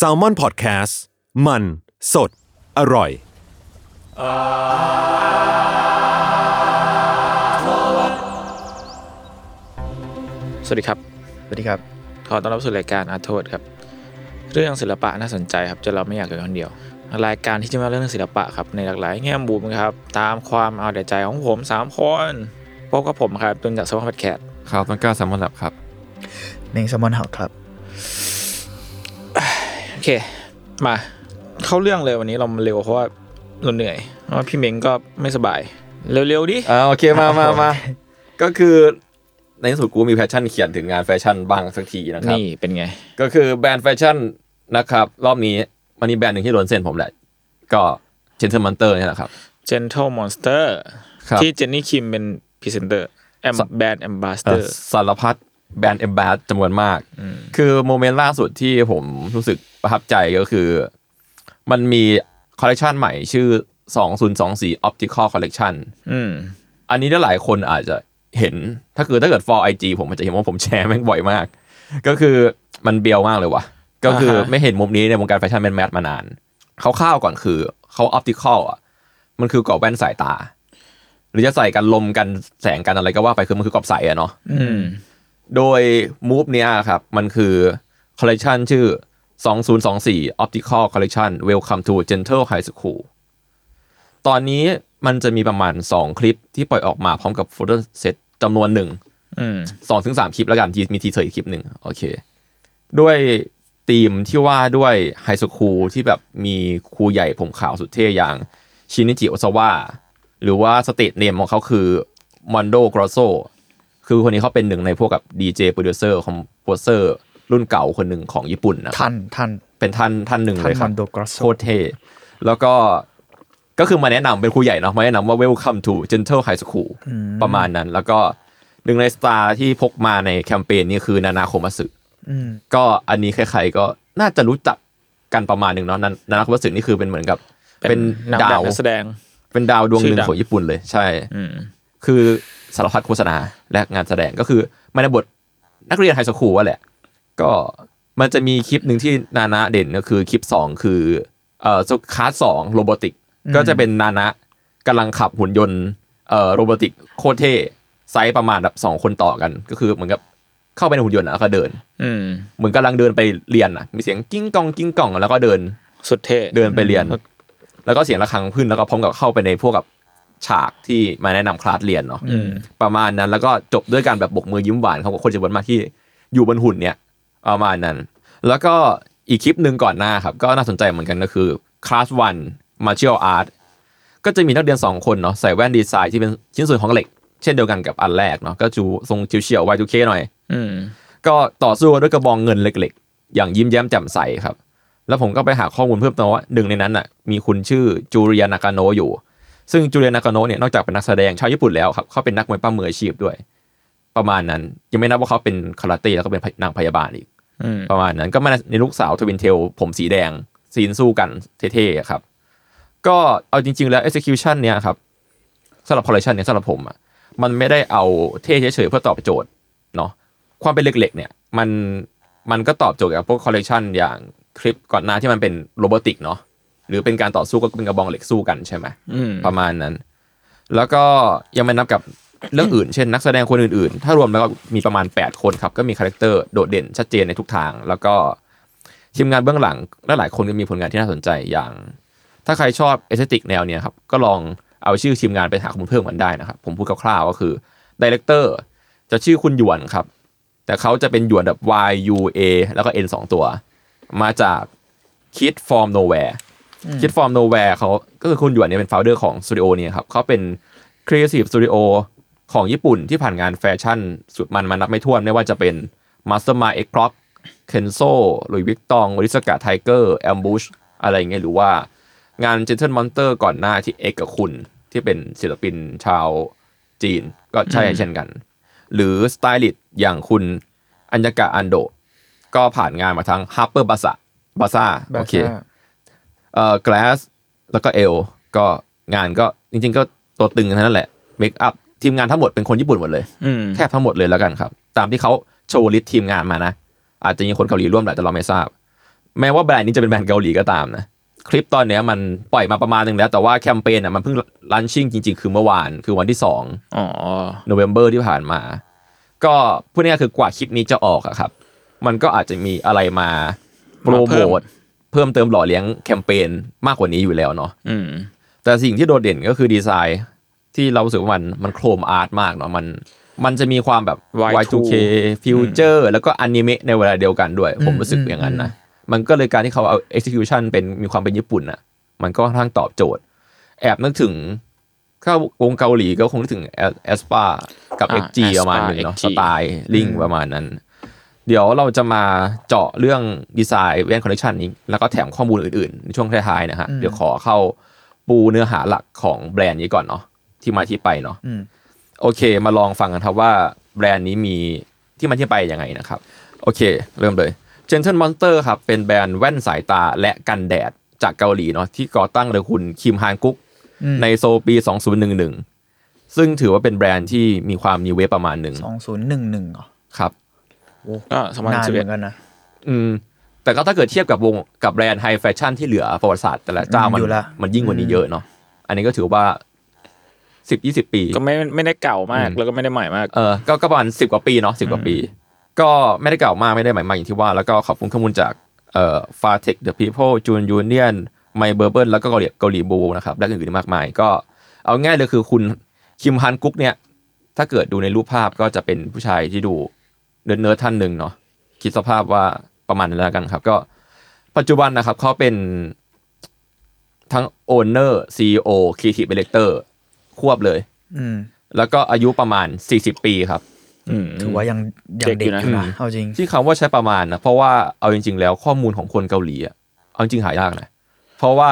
s a l ม o n PODCAST มัน สด อร่อย สวัสดีครับ สวัสดีครับ ขอต้อนรับสู่รายการอาร์ทวดครับ เรื่องศิลปะน่าสนใจครับจนเราไม่อยากอยู่คนเดียว รายการที่จะมาเรื่องศิลปะครับในหลากหลายแง่มุมครับ ตามความเอาแต่ใจของผมสามคนพบกับผมครับตุนจากสมองพัดแคทครับต้นกล้าแซมมอนแลบครับเม้ง Salmon House ครับ โอเคมาเข้าเรื่องเลยวันนี้เราเร็วเพราะว่าเราเหนื่อยเพราะว่าพี่เม้งก็ไม่สบาย เร็วๆดิอ่าโอเคมามามาก็คือในที่สุดกูมี passion เขียนถึงงานแฟชั่นบ้างสักทีนะครับนี่เป็นไง ก็คือแบรนด์แฟชั่นนะครับ รอบนี้มันมีแบรนด์หนึ่งที่โดนเส้นผมแหละ ก็ Gentle Monster นี่แหละครับ Gentle Monster ครับที่เจนนี่คิมเป็นพรีเซนเตอร์แอม brand ambassador สารพัด brand ambass จำนวนมาก คือ moment ล่าสุดที่ผมรู้สึกประทับใจก็คือ มันมีคอลเลกชันใหม่ชื่อ 2024 Optical Collection อืมอันนี้ได้หลายคนอาจจะเห็น ถ้าคือถ้าเกิด follow IG ผมอาจจะเห็นว่าผมแชร์แม่งบ่อยมาก ก็คือมันเบียวมากเลยว่ะ ก็คืออ่าฮะไม่เห็นมุมนี้ในวงการแฟชั่นแมน mass มานานเขาข้าวๆก่อนคือเขา optical อะ มันคือกรอบแว่นสายตา หรือจะใส่กันลมกันแสงกันอะไรก็ว่าไปคือมันคือกรอบใสอะเนาะอืม โดย move เนี้ยครับ มันคือคอลเล t ชันชื่อ 2024 Optical Collection Welcome to Gentle High School ตอนนี้มันจะมีประมาณ 2 คลิปที่ปล่อยออกมาพร้อมกับ photo set จำนวนหนึ่งอืมสองถึงสามคลิปแล้วกันที่มี teaser อีกคลิปหนึ่งโอเค ด้วยธีมที่ว่าด้วย high school ที่แบบมีครูใหญ่ผมขาวสุดเท่อย่างชินิจิโอซาวะหรือว่า stage name ของเขาคือมอนโดกรอโซ คือคนนี้เขาเป็นหนึ่งในพวกกับดีเจโปรดิวเซอร์ composer รุ่นเก่าคนหนึ่งของญี่ปุ่นนะครับท่านท่านเป็นท่านท่านหนึ่งท่านเลยครับมบอนโดกรอสโซโคตรเท่แล้วก็ก็คือมาแนะนำเป็นครูใหญ่เนาะมาแนะนำว่า welcome to gentle high school ประมาณนั้น แล้วก็หนึ่งใน star ที่พกมาในแคมเปญนี้คือนานาโคมัสึอืมก็อันนี้ใครๆก็น่าจะรู้จักกันประมาณหนึ่งเนาะนานาโคมัสึนี่คือเป็นเหมือนกับ เป็นนักดาแบบวนักแสดง เป็นดาวดวงหนึ่งชื่อดังของญี่ปุ่นเลย ใช่อืมคือ สารพัดโฆษณาและงานแสดงก็คือมาในบทนักเรียน high school ว่าแหละ ก็มันจะมีคลิปหนึ่งที่นานะเด่นก็คือคลิปสองคือเอ่อคลาสสอง robotic ก็จะเป็นนานะกำลังขับหุ่นยนต์เอ่อ robotic โคตรเท่ไซส์ประมาณแบบสองคนต่อกัน ก็คือเหมือนกับเข้าไปในหุ่นยนต์อะแล้วก็เดิน อืมเหมือนกำลังเดินไปเรียนอะ มีเสียงกิ้งกองกิ้งกองแล้วก็เดินสุดเท่เดินไปเรียน แล้วก็เสียงระฆังขึ้นแล้วก็พร้อมกับเข้าไปในพวกกับ ฉากที่มาแนะนำคลาสเรียนเนาะอืมประมาณนั้นแล้วก็จบด้วยการแบบโบกมือยิ้มหวานของคนจำนวนมากที่อยู่บนหุ่นเนี่ยประมาณนั้น แล้วก็อีกคลิปหนึ่งก่อนหน้าครับ ก็น่าสนใจเหมือนกันก็คือคลาสวันมาเชียลอาร์ตก็จะมีนักเรียน 2 คนเนาะใส่แว่นดีไซน์ที่เป็นชิ้นส่วนของเหล็ก เช่นเดียวกันกับอันแรกเนาะก็จูทรงเฉียวๆ Y2K หน่อยอืมก็ต่อสู้กันด้วยกระบองเงินเล็กๆ อย่างยิ้มแย้มแจ่มใสครับ แล้วผมก็ไปหาข้อมูลเพิ่มเติมว่าหนึ่งในนั้นน่ะมีคุณชื่อจูเรียนากาโนะอยู่ ซึ่งจูเรียนากาโนะเนี่ยนอกจากเป็นนักแสดงชาวญี่ปุ่นแล้วครับเขาเป็นนักมวยปั้มมืออาชีพด้วย ประมาณนั้นยังไม่นับว่าเขาเป็นคาราเต้แล้วก็เป็นนางพยาบาลอีกอืมประมาณนั้นก็มาในลูกสาวทวินเทลผมสีแดงซีนสู้กันเท่ๆครับ ก็เอาจริง ๆ แล้ว execution เนี่ยครับสำหรับ collection เนี่ยสำหรับผมอะมันไม่ได้เอาเท่เฉยๆเพื่อตอบโจทย์เนาะความเป็นเหล็กๆเนี่ยมันมันก็ตอบโจทย์กับพวก collection อย่างคลิปก่อนหน้าที่มันเป็นโรบอติกเนาะ หรือเป็นการต่อสู้ก็เป็นกระบองเหล็กสู้กันใช่ไหมอืมประมาณนั้น แล้วก็ยังไม่นับกับเรื่องอื่น เช่น นักแสดงคนอื่นๆ ถ้ารวมแล้วก็มีประมาณ 8 คนครับ ก็มีคาแรคเตอร์โดดเด่นชัดเจนในทุกทาง แล้วก็ทีมงานเบื้องหลังและหลายคนก็มีผลงานที่น่าสนใจอย่าง ถ้าใครชอบ aesthetic แนวเนี้ยครับก็ลองเอาชื่อทีมงานไปหาข้อมูลเพิ่มกันได้นะครับ ผมพูดคร่าวๆก็คือ director จะชื่อคุณหยวนครับ แต่เขาจะเป็นหยวนแบบ Y U A แล้วก็ N สองตัว มาจาก Kid From Nowhere Kid From Nowhere เขาก็คือคุณหยวนเนี่ยเป็น founder ของสตูดิโอเนี่ยครับเขาเป็น Creative Studio ของญี่ปุ่นที่ผ่านงานแฟชั่น สุดมันมานับไม่ถ้วนไม่ว่าจะเป็น Mastermind X Prop Kenzo หรือวิกตองริสกาไทเกอร์ Ambush อะไรอย่างเงี้ยหรือว่างาน Gentle Monster ก่อนหน้าที่ X กับคุณ ที่เป็นศิลปินชาวจีนก็ใช่เช่นกัน หรือสไตลิสต์อย่างคุณอัญญากะอันโด ก็ผ่านงานมาทั้ง Harper b a z a b a z a โอเค เอ่อ Glass แล้วก็ Elle ก็งานก็จริง ๆ ก็ตัวตึงทั้งนั้นแหละเมคอัพทีมงานทั้งหมดเป็นคนญี่ปุ่นหมดเลยอืมแทบทั้งหมดเลยแล้วกันครับ ตามที่เขาโชว์ลิสต์ทีมงานมานะ อาจจะมีคนเกาหลีร่วมแหละแต่เราไม่ทราบ แม้ว่าแบรนด์นี้จะเป็นแบรนด์เกาหลีก็ตามนะ คลิปตอนเนี้ยมันปล่อยมาประมาณหนึงแล้ว แต่ว่าแคมเปญอะมันเพิ่ง launching จริง ๆ คือเมื่อวานคือวันที่2อ๋อโนเวม ber ที่ผ่านมา ก็พูดง่ายๆคือกว่าคลิปนี้จะออกอะครับ มันก็อาจจะมีอะไรมาโปรโมท เพิ่มเติมหล่อเลี้ยงแคมเปญมากกว่านี้อยู่แล้วเนาะอืมแต่สิ่งที่โดดเด่นก็คือดีไซน์ที่เรารู้สึกว่ามันมัน chrome art มากเนาะมันมันจะมีความแบบ Y2K future แล้วก็อนิเมะในเวลาเดียวกันด้วย ผมรู้สึกอย่างนั้นนะมันก็เลยการที่เขาเอา execution เป็นมีความเป็นญี่ปุ่นน่ะมันก็ค่อนข้างตอบโจทย์ แอบนึกถึงถ้าวงเกาหลีก็คงนึกถึง aespaกับอ่า XG ประมาณหนึงเนาะ XG styling ประมาณนั้น เดี๋ยวเราจะมาเจาะเรื่องดีไซน์แว่นคอลเลกชันนี้ แล้วก็แถมข้อมูลอื่นๆ ในช่วงท้ายๆนะฮะ เดี๋ยวขอเข้าปูเนื้อหาหลักของแบรนด์นี้ก่อนเนาะที่มาที่ไปเนาะอืมโอเค มาลองฟังกันครับว่าแบรนด์นี้มีที่มาที่ไปยังไงนะครับ โอเค เริ่มเลย Gentle Monster ครับเป็นแบรนด์แว่นสายตาและกันแดดจากเกาหลีเนาะที่ก่อตั้งโดยคุณคิมฮานกุ๊กอืมในโซลปี 2011 ซึ่งถือว่าเป็นแบรนด์ที่มีความนิเวศประมาณหนึ่งสองศูนย์หนึ่งหนึ่งเหรอครับ ก็สมัยนานสิบเหเอ็มืดอนกันนะอืม แต่ก็ถ้าเกิดเทียบกับวงกับแบรนด์ไฮแฟชั่นที่เหลือประวัติศาสตร์แต่ละเจ้ามันอยู่ละมันยิ่งกว่านี้เยอะเนาะอันนี้ก็ถือว่าสิบยี่สิบปี ก็ไม่ไม่ได้เก่ามากอืมแล้วก็ไม่ได้ใหม่มากเออก็ก็ประมาณสิบกว่าปีเนาะสิบกว่าปี ก็ไม่ได้เก่ามากไม่ได้ใหม่มากอย่างที่ว่า แล้วก็ขอบคุณข้อมูลจากเอ่อฟาเทคเดอะพีเพิลจูนยูเนียนไมเบอร์เบิแล้วก็เกาหลีเกาหลีบูนะครับและอื่นๆมากมาย ก็เอาง่ายเลยคือคุณคิมฮันกุ๊กเนี่ย ถ้าเกิดดูในรูปภาพก็จะเป็นผู้ชายที่ดู เนิร์ดๆท่านหนึ่งเนาะคิดสภาพว่าประมาณนั้นแล้วกันครับ ก็ปัจจุบันนะครับเขาเป็นทั้ง owner CEO creative director ควบเลย อืม แล้วก็อายุประมาณ40ปีครับ อืม ถือว่ายังยังเด็เด็กกอยู่นะอยู่นะอืมเอาจริง ที่คำว่าใช้ประมาณนะเพราะว่าเอาจริง ๆ แล้วข้อมูลของคนเกาหลีอะเอาจริงๆหายากนะเพราะว่า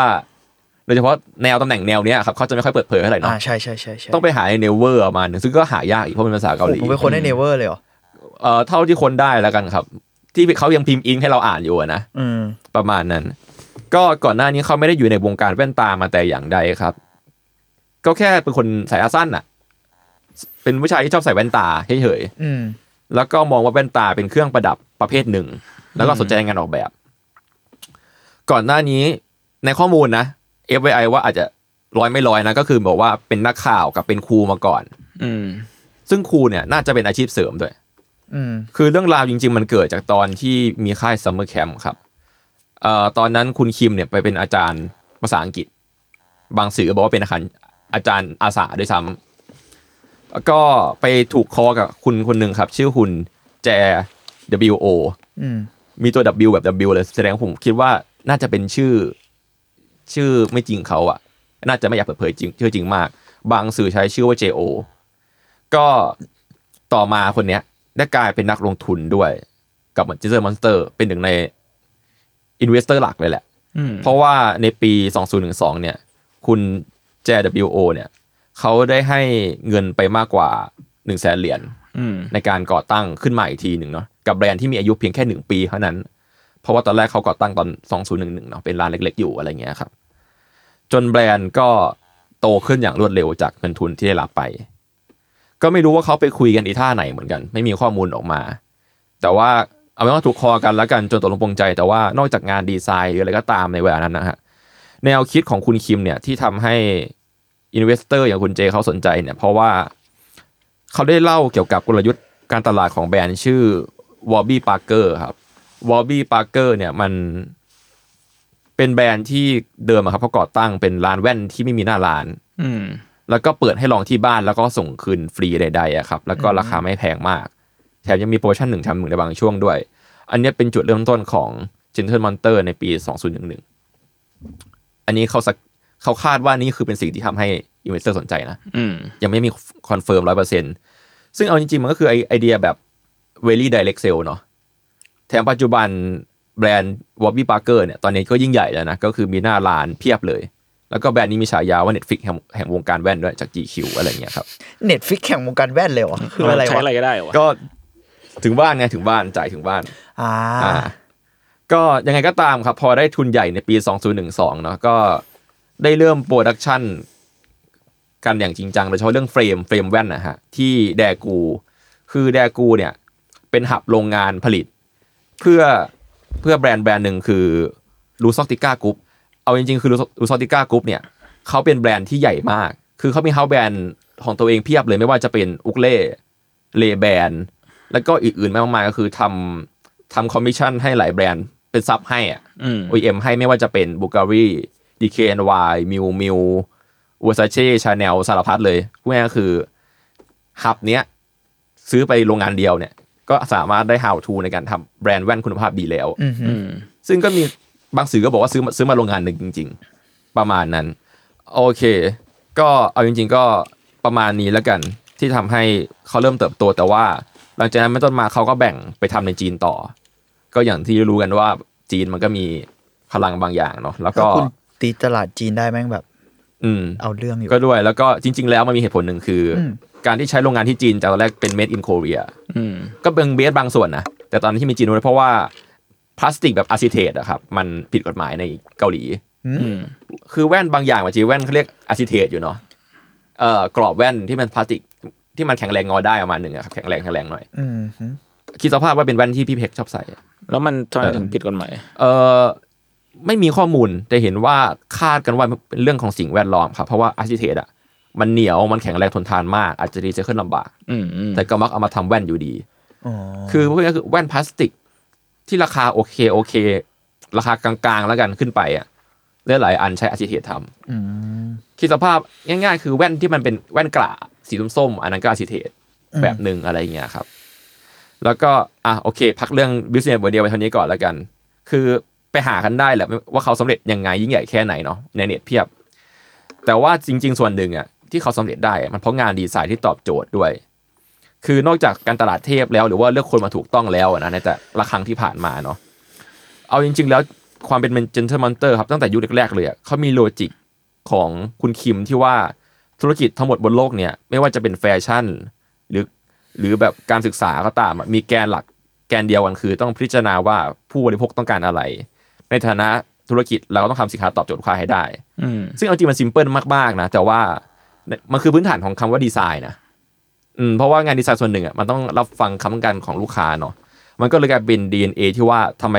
โดยเฉพาะแนวตำแหน่งแนวเนี้ยครับเขาจะไม่ค่อยเปิดเผยเท่าไหร่อ่าเนาะใช่ใช่ใช่ใช่ต้องไปหาใน Naver มาหนึ่งซึ่งก็หายากอีกเพราะเป็นภาษาเกาหลีผมเป็นค้นได้ Naver เลยเหรอ เอ่อเท่าที่ค้นได้แล้วกันครับ ที่เขายังพิมพ์อิงให้เราอ่านอยู่อะนะอืมประมาณนั้น ก็ก่อนหน้านี้เขาไม่ได้อยู่ในวงการแว่นตามาแต่อย่างใดครับ ก็แค่เป็นคนสายตาสั้นอะเป็นผู้ชายที่ชอบใส่แว่นตาเฉยๆอืมแล้วก็มองว่าแว่นตาเป็นเครื่องประดับประเภทหนึ่ง แล้วก็สนใจงานออกแบบ ก่อนหน้านี้ในข้อมูลนะ FYI ว่าอาจจะร้อยไม่ร้อยนะก็คือบอกว่าเป็นนักข่าวกับเป็นครูมาก่อน อืมซึ่งครูเนี่ยน่าจะเป็นอาชีพเสริมด้วยอืม คือเรื่องราวจริง ๆ มันเกิดจากตอนที่มีค่ายซัมเมอร์แคมป์ครับเอ่อตอนนั้นคุณคิมเนี่ยไปเป็นอาจารย์ภาษาอังกฤษ บางสื่อก็บอกว่าเป็นอาจารย์อาจารย์อาสาด้วยซ้ำแล้วก็ไปถูกคอกับคุณคนหนึ่งครับ ชื่อคุณแจ WO อืมมีตัว W แบบ W เลยแสดงว่าผมคิดว่าน่าจะเป็นชื่อ ชื่อไม่จริงเขาอะน่าจะไม่อยากเปิดเผยจริงชื่อจริงมาก บางสื่อใช้ชื่อว่า JO ก็ต่อมาคนเนี้ย ได้กลายเป็นนักลงทุนด้วย กับเหมือน Gentle Monster เป็นหนึ่งใน investor หลักเลยแหละอืมเพราะว่าในปี 2012 เนี่ย คุณ JWO เนี่ยเขาได้ให้เงินไปมากกว่า1 0 0 0 0แสนเหรียญอืมในการก่อตั้งขึ้นมาอีกทีหนึ่งเนาะกับแบรนด์ที่มีอายุเพียงแค่หนึ่งปีเท่านั้น เพราะว่าตอนแรกเขาก่อตั้งตอน 2011 เนาะเป็นร้านเล็กๆ อยู่อะไรเงี้ยครับ จนแบรนด์ก็โตขึ้นอย่างรวดเร็วจากเงินทุนที่ได้รับไป ก็ไม่รู้ว่าเขาไปคุยกันอีท่าไหนเหมือนกัน ไม่มีข้อมูลออกมา แต่ว่าเอาเป็นว่าถูกคอกันแล้วกันจนตกลงปรงใจ แต่ว่านอกจากงานดีไซน์หรืออะไรก็ตามในเวลานั้นนะฮะแนวคิดของคุณคิมเนี่ยที่ทำให้ investor อย่างคุณเจเขาสนใจเนี่ยเพราะว่าเขาได้เล่าเกี่ยวกับกลยุทธ์การตลาดของแบรนด์ชื่อวอ b บี้ปาร์เกอร์ครับวอ b บี้ปาร์เกอร์เนี่ยมันเป็นแบรนด์ที่เดิมครับเขาก่อตั้งเป็นร้านแว่นที่ไม่มีหน้าร้าน อืม แล้วก็เปิดให้ลองที่บ้านแล้วก็ส่งคืนฟรีใดๆอะครับ แล้วก็ราคาไม่แพงมาก แถมยังมีโปรโมชั่นหนึ่งแถมหนึ่งในบางช่วงด้วย อันเนี้ยเป็นจุดเริ่มต้นของ Gentle Monster ในปี 2011 อันนี้เขาสักเขาคาดว่านี่คือเป็นสิ่งที่ทำให้ investor สนใจนะอืมยังไม่มี confirm ร้อยเปอร์เซ็นซึ่งเอาจริงๆ มันก็คือไอไอเดียแบบ very direct sale เนาะแถมปัจจุบันแบรนด์ w o b b y Parker เนี่ยตอนนี้ก็ยิ่งใหญ่แล้วนะ ก็คือมีหน้าร้านเพียบเลย แล้วก็แบรนด์นี้มีฉายาว่า Netflix แห่งแห่งวงการแว่นด้วยจาก GQ อะไรอย่างเงี้ยครับNetflix แห่งวงการแว่นเลยเหรอคืออะไรใช้วะอะไรก็ได้เหรอวะก็ถึงบ้านไงถึงบ้านจ่ายถึงบ้านอ่าอ่าก็ยังไงก็ตามครับ พอได้ทุนใหญ่ในปี 2012เนาะก็ได้เริ่ม production กันอย่างจริงจังโดยเฉพาะเรื่อง frame frame แว่นนะฮะที่แดกู คือแดกูเนี่ย เป็น hub โรงงานผลิต เพื่อเพื่อแบรนด์แบรนด์หนึ่งคือ Luxottica Group เอาจริงๆ คือLuxottica Group เนี่ยเขาเป็นแบรนด์ที่ใหญ่มาก คือเขามี house brand ของตัวเองเพียบเลยไม่ว่าจะเป็น Oakley Ray-Ban แล้วก็อื่นๆมากมายก็คือทำทำคอมมิชชั่นให้หลายแบรนด์เป็น sub ให้อะอืม OEM ให้ไม่ว่าจะเป็น Bvlgari DKNY Miu Miu Versace Chanel สารพัดเลยพูดง่ายๆก็คือ hub เนี้ยซื้อไปโรงงานเดียวเนี่ย ก็สามารถได้ how to ในการทำแบรนด์แว่นคุณภาพดีแล้วอืมฮึอืมซึ่งก็มี บางสื่อก็บอกว่าซื้อมาซื้อมาโรงงานหนึ่งจริง ๆ ประมาณนั้น โอเค ก็เอาจริง ๆ ก็ประมาณนี้แล้วกันที่ทำให้เขาเริ่มเติบโต แต่ว่า หลังจากนั้นเป็นต้นมาเขาก็แบ่งไปทำในจีนต่อ ก็อย่างที่รู้กันว่าจีนมันก็มีพลังบางอย่างเนาะแล้วถ้าก็คุณตีตลาดจีนได้แม่งแบบ อืม เอาเรื่องอยู่ก็ด้วย แล้วก็จริง ๆ แล้วมันมีเหตุผลหนึ่งคืออมการที่ใช้โรงงานที่จีนจากตอนแรกเป็น made in Korea อืมก็เป็น base บางส่วนนะแต่ตอนนี้ที่มีจีนด้วยเพราะว่า พลาสติกแบบ acetate อะครับมันผิดกฎหมายในเกาหลีอืมคือแว่นบางอย่างบางทีแว่นเขาเรียก acetate อยู่เนาะเอ่อกรอบแว่นที่มันพลาสติกที่มันแข็งแรงงอได้ประมาณหนึ่งอะครับแข็งแรงแข็งแรงหน่อยอืมฮึคิดสภาพว่าเป็นแว่นที่พี่เพกชอบใส่ แล้วมันทำไมเออถึงผิดกฎหมายเออไม่มีข้อมูลแต่เห็นว่าคาดกันว่าเป็นเรื่องของสิ่งแวดล้อมครับเพราะว่า acetate อะมันเหนียวมันแข็งแรงทนทานมาก อาจจะรีไซเคิลลำบากอืมอืมแต่ก็มักเอามาทำแว่นอยู่ดีอ๋อคือพวกนี้คือแว่นพลาสติก ที่ราคาโอเคโอเค ราคากลางๆแล้วกันขึ้นไปอะหลายๆอันใช้ acetate ทำ อืม คิดสภาพง่ายๆ คือแว่นที่มันเป็นแว่นกระสีส้มๆอันนั้นก็ acetate แบบหนึ่งอะไรอย่างเงี้ยครับ แล้วก็อะโอเค พักเรื่อง business เดียวไปเท่านี้ก่อนแล้วกัน คือไปหากันได้แหละว่าเขาสำเร็จยังไงยิ่งใหญ่แค่ไหนเนาะในเน็ตเพียบ แต่ว่าจริง ๆ ส่วนหนึ่งอะที่เขาสำเร็จได้อะมันเพราะงานดีไซน์ที่ตอบโจทย์ด้วย คือนอกจากการตลาดเทพแล้ว หรือว่าเลือกคนมาถูกต้องแล้วอะนะในแต่ละครั้งที่ผ่านมาเนาะเอาจริง ๆ แล้วความเป็น Gentle Monster ครับตั้งแต่ยุคแรกๆเลยอะเขามี logic ของคุณคิมที่ว่าธุรกิจทั้งหมดบนโลกเนี่ยไม่ว่าจะเป็นแฟชั่น หรือหรือแบบการศึกษาก็ตามอะมีแกนหลักแกนเดียวกันคือ ต้องพิจารณาว่าผู้บริโภคต้องการอะไร ในฐานะธุรกิจเราก็ต้องทำสินค้าตอบโจทย์ลูกค้าให้ได้อืมซึ่งเอาจริงมัน simple มากๆนะแต่ว่ามันคือพื้นฐานของคำว่าดีไซน์นะ อืมเพราะว่างานดีไซน์ส่วนหนึ่งอะมันต้องรับฟังความต้องการของลูกค้าเนาะมันก็เลยกลายเป็น DNA ที่ว่าทำไม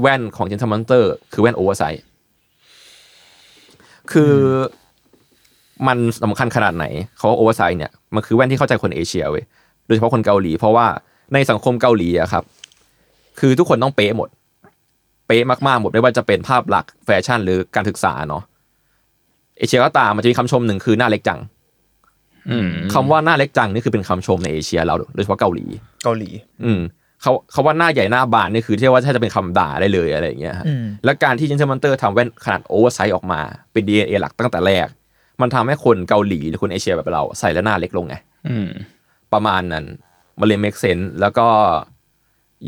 แว่นของ g e n t l e m a n t e r คือแว่น oversize คือมันสำคัญขนาดไหนเขาว่า oversize เนี่ยมันคือแว่นที่เข้าใจคนเอเชียเว้ยโดยเฉพาะคนเกาหลี เพราะว่าในสังคมเกาหลีอะครับ คือทุกคนต้องเป๊ะหมด เป๊ะมากๆหมดไม่ว่าจะเป็นภาพลักษณ์แฟชั่นหรือการศึกษาเนาะเอเชียก็ตามมันจะมีคำชมหนึ่งคือหน้าเล็กจังอืม คำว่าหน้าเล็กจังนี่คือเป็นคำชมในเอเชียเราโดยเฉพาะเกาหลีเกาหลี อืมเขาเขาว่าหน้าใหญ่หน้าบานนี่คือเรียกว่าถ้าจะเป็นคำด่าได้เลยอะไรอย่างเงี้ยฮะอืมและการที่ Gentle Monster ทำแว่นขนาด oversize ออกมา เป็น DNA หลักตั้งแต่แรก มันทำให้คนเกาหลีหรือคนเอเชียแบบเราใส่แล้วหน้าเล็กลงไงอืมประมาณนั้นมันเลย make sense แล้วก็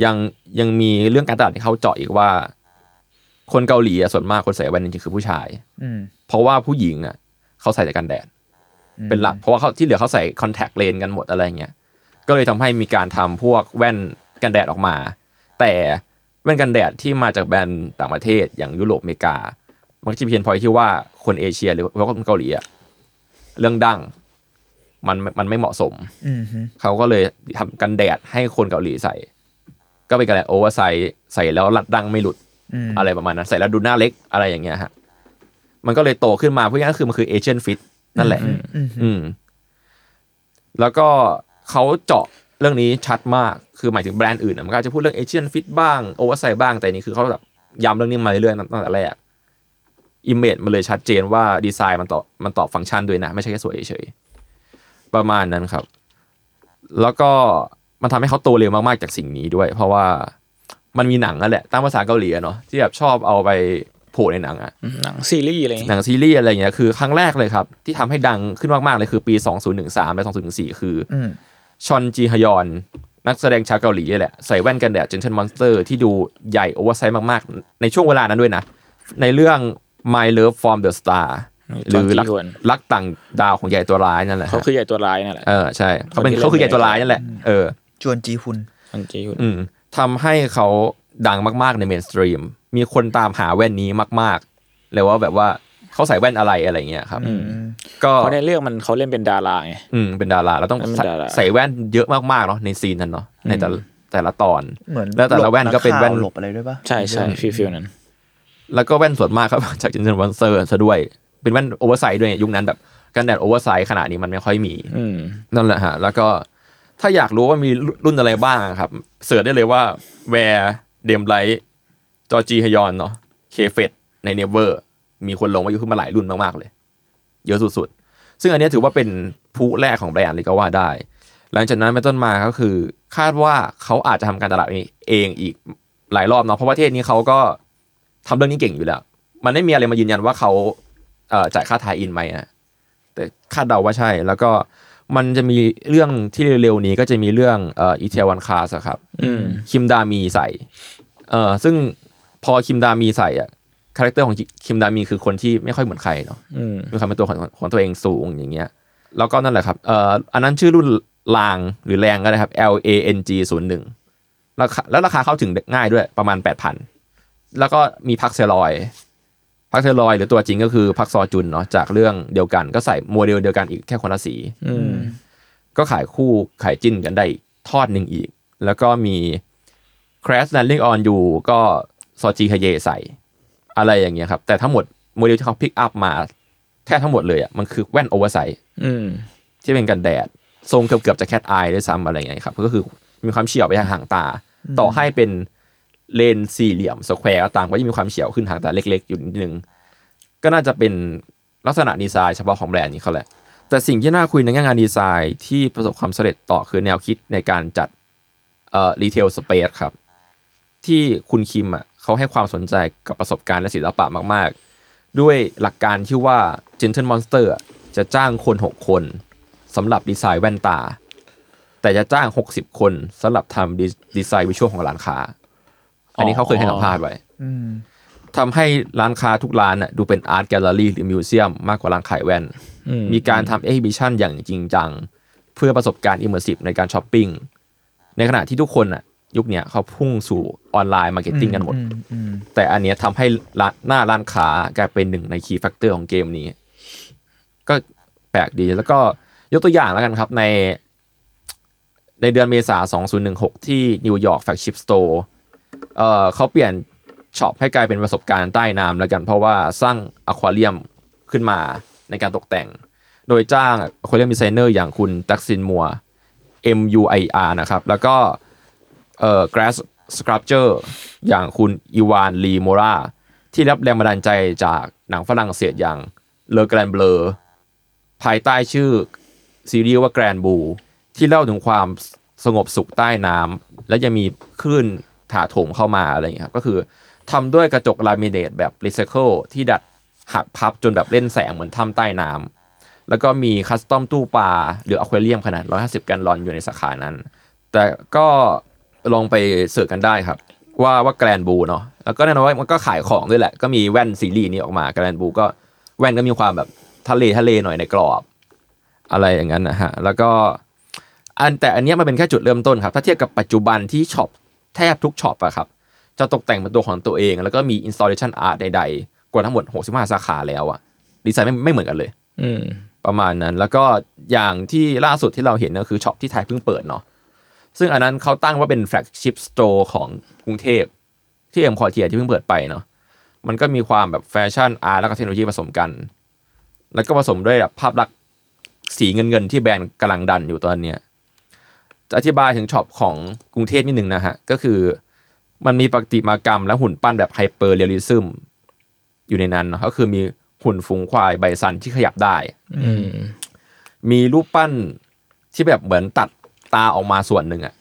ยังยังมีเรื่องการตลาดที่เขาเจาะอีกว่า คนเกาหลีอะส่วนมากคนใส่แว่นจริงๆคือผู้ชาย อืมเพราะว่าผู้หญิงอะเขาใส่แต่กันแดด เป็นหลัก เพราะว่าเขาที่เหลือเขาใส่คอนแทคเลนกันหมดอะไรเงี้ยก็เลยทำให้มีการทำพวกแว่นกันแดดออกมา แต่แว่นกันแดดที่มาจากแบรนด์ต่างประเทศอย่างยุโรปอเมริกา มันก็จะ pain point ที่ว่าคนเอเชียหรือว่าคนเกาหลีอะเรื่องดั้งมันมันไม่เหมาะสมอืมฮึเขาก็เลยทำกันแดดให้คนเกาหลีใส่ ก็เป็นกันแดด oversize ใส่แล้วรัดดั้งไม่หลุดอืมอะไรประมาณนั้น ใส่แล้วดูหน้าเล็กอะไรอย่างเงี้ยฮะมันก็เลยโตขึ้นมาเพราะงั้นคือมันคือ Asian fit นั่นแหละอืมฮึอืม แล้วก็เขาเจาะเรื่องนี้ชัดมาก คือหมายถึงแบรนด์อื่นอะมันก็อาจจะพูดเรื่อง Asian fit บ้าง oversize บ้าง แต่นี่คือเขาแบบย้ำเรื่องนี้มาเรื่อยๆตั้งแต่แรก image มันเลยชัดเจนว่าดีไซน์มันตอบมันตอบฟังก์ชันด้วยนะ ไม่ใช่แค่สวยเฉยๆประมาณนั้นครับ แล้วก็มันทำให้เขาโตเร็วมากๆจากสิ่งนี้ด้วย เพราะว่ามันมีหนังนั่นแหละตามภาษาเกาหลีอะเนาะที่แบบชอบเอาไป โผล่ในหนังอะหนังซีรีส์อะไรอย่างหนัเงี้ย หนังซีรีส์อะไรเงี้ยคือครั้งแรกเลยครับ ที่ทำให้ดังขึ้นมากๆเลยคือปี 2013 และ 2014 คืออืมจอนจีฮยอน นักแสดงชาวเกาหลีนี่แหละใส่แว่นกันแดด Gentle Monster ที่ดูใหญ่ oversize มากๆ ในช่วงเวลานั้นด้วยนะ ในเรื่อง My Love from the Star หรือรักจงจีฮุนรักต่างดาวของยัยตัวร้ายนั่นแหละเขาฮะคือยัยตัวร้ายนั่นแหละเออใช่เขาเป็นคนที่เขาคือเล่นร้ายนั่นแหละเออจวนจีฮุนจวนจีฮุนอืมทำให้เขาดังมากๆใน mainstream มีคนตามหาแว่นนี้มาก ๆ เลยว่าแบบว่าเขาใส่แว่นอะไรอะไรเงี้ยครับอืมก็เพราะในเรื่องมันเขาเล่นเป็นดาราไงอืมเป็นดาราเราต้องเป็นใส่ดาราใส่แว่นเยอะมากๆเนาะในซีนนั้นเนาะในแต่ละแต่ละตอนเหมือนแล้วแต่ละแว่นก็เป็นแว่นหลบหลบอะไรด้วยปะใช่ใช่ฟีลฟีลนั้น แล้วก็แว่นส่วนมากครับจากจินเซนวันเซอร์ซะด้วย เป็นแว่นโอเวอร์ไซส์ด้วยยุคนั้นแบบกันแดดโอเวอร์ไซส์ขนาดนี้มันไม่ค่อยมีอืมนั่นแหละฮะ แล้วก็ถ้าอยากรู้ว่ามีรุ่นอะไรบ้างอะครับ เสิร์ชได้เลยว่าแวร์เดมไลท์ จอจีฮยอนเนาะเคเฟตในเนเวอร์มีคนลงมาอยู่ขึ้นมาหลายรุ่นมากๆเลย เยอะสุดๆ ซึ่งอันเนี้ยถือว่าเป็นผู้แรกของแบรนด์เลยก็ว่าได้ หลังจากนั้นเป็นต้นมาก็คือ คาดว่าเขาอาจจะทำการตลาดเองอีกหลายรอบเนาะเพราะว่าประเทศนี้เขาก็ทำเรื่องนี้เก่งอยู่แล้ว มันไม่มีอะไรมายืนยันว่าเขาเอ่อจ่ายค่าทายอินไหมนะแต่คาดเดาว่าใช่แล้วก็มันจะมีเรื่องที่เร็วๆนี้ก็จะมีเรื่องเอ่ออีเทวันคาสครับอืมคิมดามีใส่เอ่อซึ่ง พอคิมดามีใส่อะ character ของคิมดามีคือคนที่ไม่ค่อยเหมือนใครเนาะอืมมีความเป็นตัวของของตัวเองสูงอย่างเงี้ย แล้วก็นั่นแหละครับเอ่ออันนั้นชื่อรุ่นลางหรือแรงก็ได้ครับ L A N G 0 1ราคาแล้วราคาเข้าถึงง่ายด้วยประมาณ 8,000 แล้วก็มีพักแซรอยพักแซรอยหรือตัวจริงก็คือพักซอจุนเนาะจากเรื่องเดียวกันก็ใส่โมเดลเดียวกันอีกแค่คนละสีอืมก็ขายคู่ขายจิ้นกันได้อีกทอดหนึ่งอีก แล้วก็มี Crash Landing on You ก็ ซอจีฮเยใส่ อะไรอย่างเงี้ยครับ แต่ทั้งหมดโมเดลที่เขา pick up มาแทบทั้งหมดเลยอะมันคือแว่น oversize อืมที่เป็นกันแดด ทรงเกือบเกือบๆจะ cat eye ด้วยซ้ำอะไรอย่างเงี้ยครับก็คือมีความเฉี่ยวไปทางหางตา ต่อให้เป็นเลนส์สี่เหลี่ยม square ก็ตามก็ยังมีความเฉี่ยวขึ้นหางตาเล็ก ๆ อยู่นิดนึง ก็น่าจะเป็นลักษณะดีไซน์เฉพาะของแบรนด์นี้เขาแหละ แต่สิ่งที่น่าคุยในแง่งานดีไซน์ที่ประสบความสำเร็จต่อคือแนวคิดในการจัดเอ่อ retail space ครับ ที่คุณคิมอะ เขาให้ความสนใจกับประสบการณ์และศิลปะมาก ๆ ด้วยหลักการที่ว่า Gentle Monster อะจะจ้างคน 6 คนสำหรับดีไซน์แว่นตา แต่จะจ้าง 60 คนสำหรับทำดีดีไซน์ visual ของร้านค้า อันนี้เขาเคยให้สัมภาษณ์ไว้อืมทำให้ร้านค้าทุกร้านน่ะดูเป็น art gallery หรือ museum มากกว่าร้านขายแว่นอืมมีการทำ exhibition อย่างจริงจัง เพื่อประสบการณ์ immersive ในการช้อปปิ้งในขณะที่ทุกคนน่ะ ยุคเนี้ยเขาพุ่งสู่ online marketing กันหมดอืมอืมแต่อันเนี้ยทำให้ร้านหน้าร้านค้ากลายเป็นหนึ่งใน key factor ของเกมนี้ ก็แปลกดีแล้วก็ยกตัวอย่างแล้วกันครับใน ในเดือนเมษา 2016 ที่นิวยอร์ก flagship store เอ่อเขาเปลี่ยนช็อปให้กลายเป็นประสบการณ์ใต้น้ำแล้วกัน เพราะว่าสร้างอควาเรียมขึ้นมาในการตกแต่ง โดยจ้าง aquarium designer อย่างคุณตักซินมัว MUIR นะครับ แล้วก็ เอ่อ glass sculpture อย่างคุณอีวานลีโมราที่รับแรงบันดาลใจจากหนังฝรั่งเศสอย่าง Le Grand Bleu ภายใต้ชื่อซีรีส์ว่า Grand Bleu ที่เล่าถึงความสงบสุขใต้น้ำและยังมีคลื่นถาโถมเข้ามาอะไรอย่างเงี้ครับก็คือทำด้วยกระจก laminate แบบรีไซเคิลที่ดัดหักพับจนแบบเล่นแสงเหมือนถ้ำใต้น้ำแล้วก็มี custom ตู้ปลาหรืออควาเรียมขนาด 150 แกลลอนอยู่ในสาขานั้น แต่ก็ ลองไป search กันได้ครับ ว่าว่า Grand Bleu เนาะแล้วก็แน่นอนว่ามันก็ขายของด้วยแหละ ก็มีแว่นซีรีส์นี้ออกมา Grand Bleu ก็แว่นก็มีความแบบทะเลทะเลหน่อยในกรอบ อะไรอย่างนั้นนะฮะแล้วก็อันแต่อันเนี้ยมันเป็นแค่จุดเริ่มต้นครับ ถ้าเทียบกับปัจจุบันที่ช็อปแทบทุกช็อปอะครับ จะตกแต่งเป็นตัวของตัวเอง แล้วก็มี installation art ใดๆ กว่าทั้งหมด 65 สาขาแล้วอะดีไซน์ไม่ไม่เหมือนกันเลย อืมประมาณนั้น แล้วก็อย่างที่ล่าสุดที่เราเห็นก็คือช็อปที่ไทยเพิ่งเปิดเนาะ ซึ่งอันนั้นเขาตั้งว่าเป็น flagship store ของกรุงเทพ ที่เอ็มคอเทียที่เพิ่งเปิดไปเนาะมันก็มีความแบบแฟชั่น art แล้วก็เทคโนโลยีผสมกัน แล้วก็ผสมด้วยแบบภาพลักษณ์สีเงินเงินๆที่แบรนด์กำลังดันอยู่ตอนเนี้ยจะอธิบายถึงช็อปของกรุงเทพนิดนึงนะฮะ ก็คือมันมีประติมากรรมและหุ่นปั้นแบบ hyperrealism อยู่ในนั้นเนาะก็คือมีหุ่นฝูงควายไบซันที่ขยับได้ อืมมีรูปปั้นที่แบบเหมือนตัด ตาออกมาส่วนหนึ่งอะ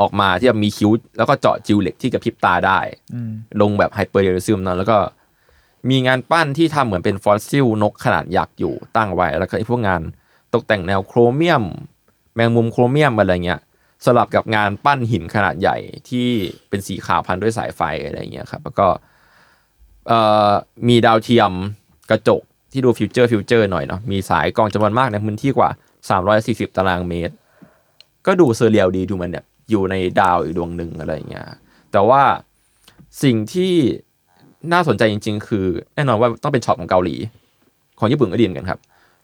ออกมาที่แบบมีคิ้ว แล้วก็เจาะจิวเหล็กที่กระพริบตาได้อืมลงแบบ hyperrealism เนอะแล้วก็มีงานปั้นที่ทำเหมือนเป็นฟอสซิลนกขนาดยักษ์อยู่ตั้งไว้ แล้วก็ไอ้พวกงานตกแต่งแนวโครเมียม แมงมุมโครเมียมอะไรเงี้ยสลับกับงานปั้นหินขนาดใหญ่ที่เป็นสีขาวพันด้วยสายไฟอะไรเงี้ยครับแล้วก็เอ่อมีดาวเทียมกระจกที่ดู future future หน่อยเนาะมีสายกรองจำนวนมากในพื้นที่กว่า 340 ตารางเมตร ก็ดู surreal ดีดูมันแบบอยู่ในดาวอีกดวงหนึ่งอะไรอย่างเงี้ยแต่ว่าสิ่งที่น่าสนใจจริง ๆ คือแน่นอนว่าต้องเป็นช็อปของเกาหลี ของญี่ปุ่นก็ดีเหมือนกันครับ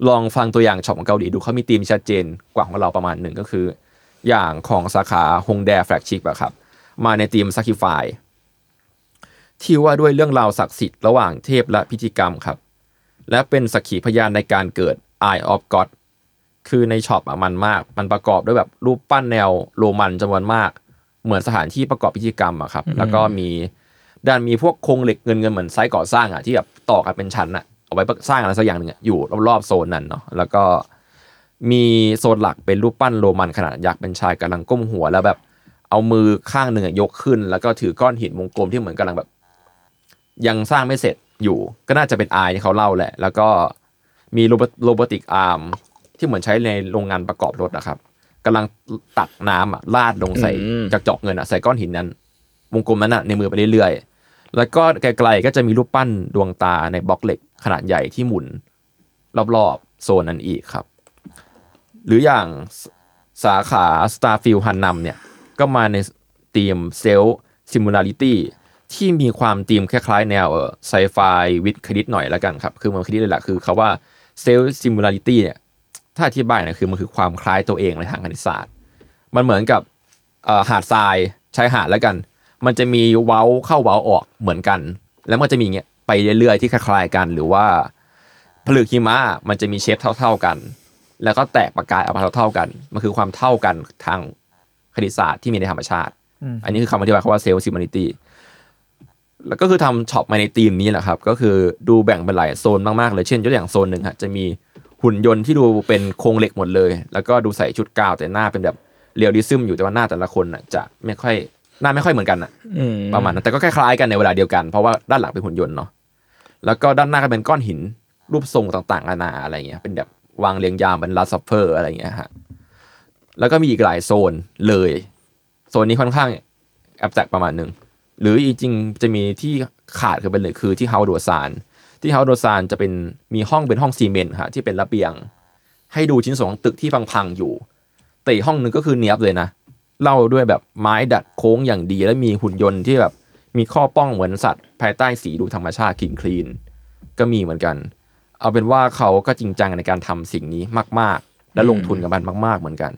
ลองฟังตัวอย่างช็อปของเกาหลีดูเขามีธีมชัดเจนกว่าของเราประมาณหนึ่งก็คือ อย่างของสาขาฮงแด flagship อะครับ มาในธีม sacrifice ที่ว่าด้วยเรื่องราวศักดิ์สิทธิ์ระหว่างเทพและพิธีกรรมครับ และเป็นสักขีพยานในการเกิด Eye of God คือในช็อปอะมันมาก มันประกอบด้วยแบบรูปปั้นแนวโรมันจำนวนมาก เหมือนสถานที่ประกอบพิธีกรรมอะครับ แล้วก็มีด้านมีพวกโครงเหล็กเงินเงินเหมือนไซต์ก่อสร้างอะที่แบบต่อกันเป็นชั้นอะเอาไว้สร้างอะไรสักอย่างหนึ่งอะอยู่รอบๆโซนนั้นเนาะแล้วก็มีโซนหลักเป็นรูปปั้นโรมันขนาดยักษ์เป็นชายกำลังก้มหัวแล้วแบบ เอามือข้างหนึ่งอะยกขึ้น แล้วก็ถือก้อนหินวงกลมที่เหมือนกำลังแบบ ยังสร้างไม่เสร็จอยู่ ก็น่าจะเป็นอายที่เขาเล่าแหละ แล้วก็มีโรบโรบอติกอาร์ม ที่เหมือนใช้ในโรงงานประกอบรถนะครับกำลังตักน้ำอะลาดลงใส่อืมจากจอกเงินอะใส่ก้อนหินนั้น วงกลมนั้นอะในมือไปเรื่อยๆแล้วก็ไกลๆก็จะมีรูปปั้นดวงตาในบล็อกเหล็ก ขนาดใหญ่ที่หมุน รอบๆโซนนั้นอีกครับ หรืออย่างสสาขา Starfield ฮันนัมเนี่ย ก็มาในธีม self similarity ที่มีความธีมคล้ายๆ แนวไซไฟวิทย์คณิตหน่อยแล้วกันครับ คือมันคณิตเลยแหละคือเขาว่า self similarity เนี่ย ถ้าอธิบายเนี่ยคือมันคือความคล้ายตัวเองในทางคณิตศาสตร์ มันเหมือนกับเอ่อหาดทรายชายหาดแล้วกัน มันจะมีเว้าเข้าเว้าออกเหมือนกัน แล้วมันจะมีอย่างเงี้ยไปเรื่อยๆที่คล้ายๆกัน หรือว่าผลึกหิมะมันจะมี shape เท่า ๆกัน แล้วก็แตกประกายออกมาเท่าๆกัน มันคือความเท่ากันทางคณิตศาสตร์ที่มีในธรรมชาติอืมอันนี้คือคำอธิบายคำว่าเซลล์ซิม a นิตี้แล้วก็คือทำช็อปมาในธีมนี้แหละครับ ก็คือดูแบ่งเป็นหลายโซนมากๆเลย เช่นยกตัวอย่างโซนหนึ่งฮะจะมี หุ่นยนต์ที่ดูเป็นโครงเหล็กหมดเลย แล้วก็ดูใส่ชุดกาวน์แต่หน้าเป็นแบบ realism อยู่แต่ว่าหน้าแต่ละคนน่ะจะไม่ค่อยหน้าไม่ค่อยเหมือนกันน่ะอืมประมาณนั้นแต่ก็คล้ายๆกันในเวลาเดียวกันเพราะว่าด้านหลังเป็นหุ่นยนต์เนาะแล้วก็ด้านหน้าก็เป็นก้อนหินรูปทรงต่างๆนานาอะไรเงี้ยเป็นแบบวางเรียงยามเป็นลาซัฟเฟอร์อะไรเงี้ยฮะแล้วก็มีอีกหลายโซนเลย โซนนี้ค่อนข้างแอบแตกประมาณหนึ่งหรือจริงๆจะมีที่ขาดคือเป็นเลยคือที่เฮาโดซาน ที่เฮาโดซานจะเป็นมีห้องเป็นห้องซีเมนต์ฮะที่เป็นระเบียง ให้ดูชิ้นส่วนของตึกที่พังๆอยู่ แต่ห้องหนึงก็คือเนียบเลยนะเล่าด้วยแบบไม้ดัดโค้งอย่างดี และมีหุ่นยนต์ที่แบบมีข้อปล้องเหมือนสัตว์ ภายใต้สีดูธรรมชาติ clean clean ก็มีเหมือนกัน เอาเป็นว่าเขาก็จริงจังในการทำสิ่งนี้มาก ๆ และลงทุนกับมันมาก ๆเหมือนกัน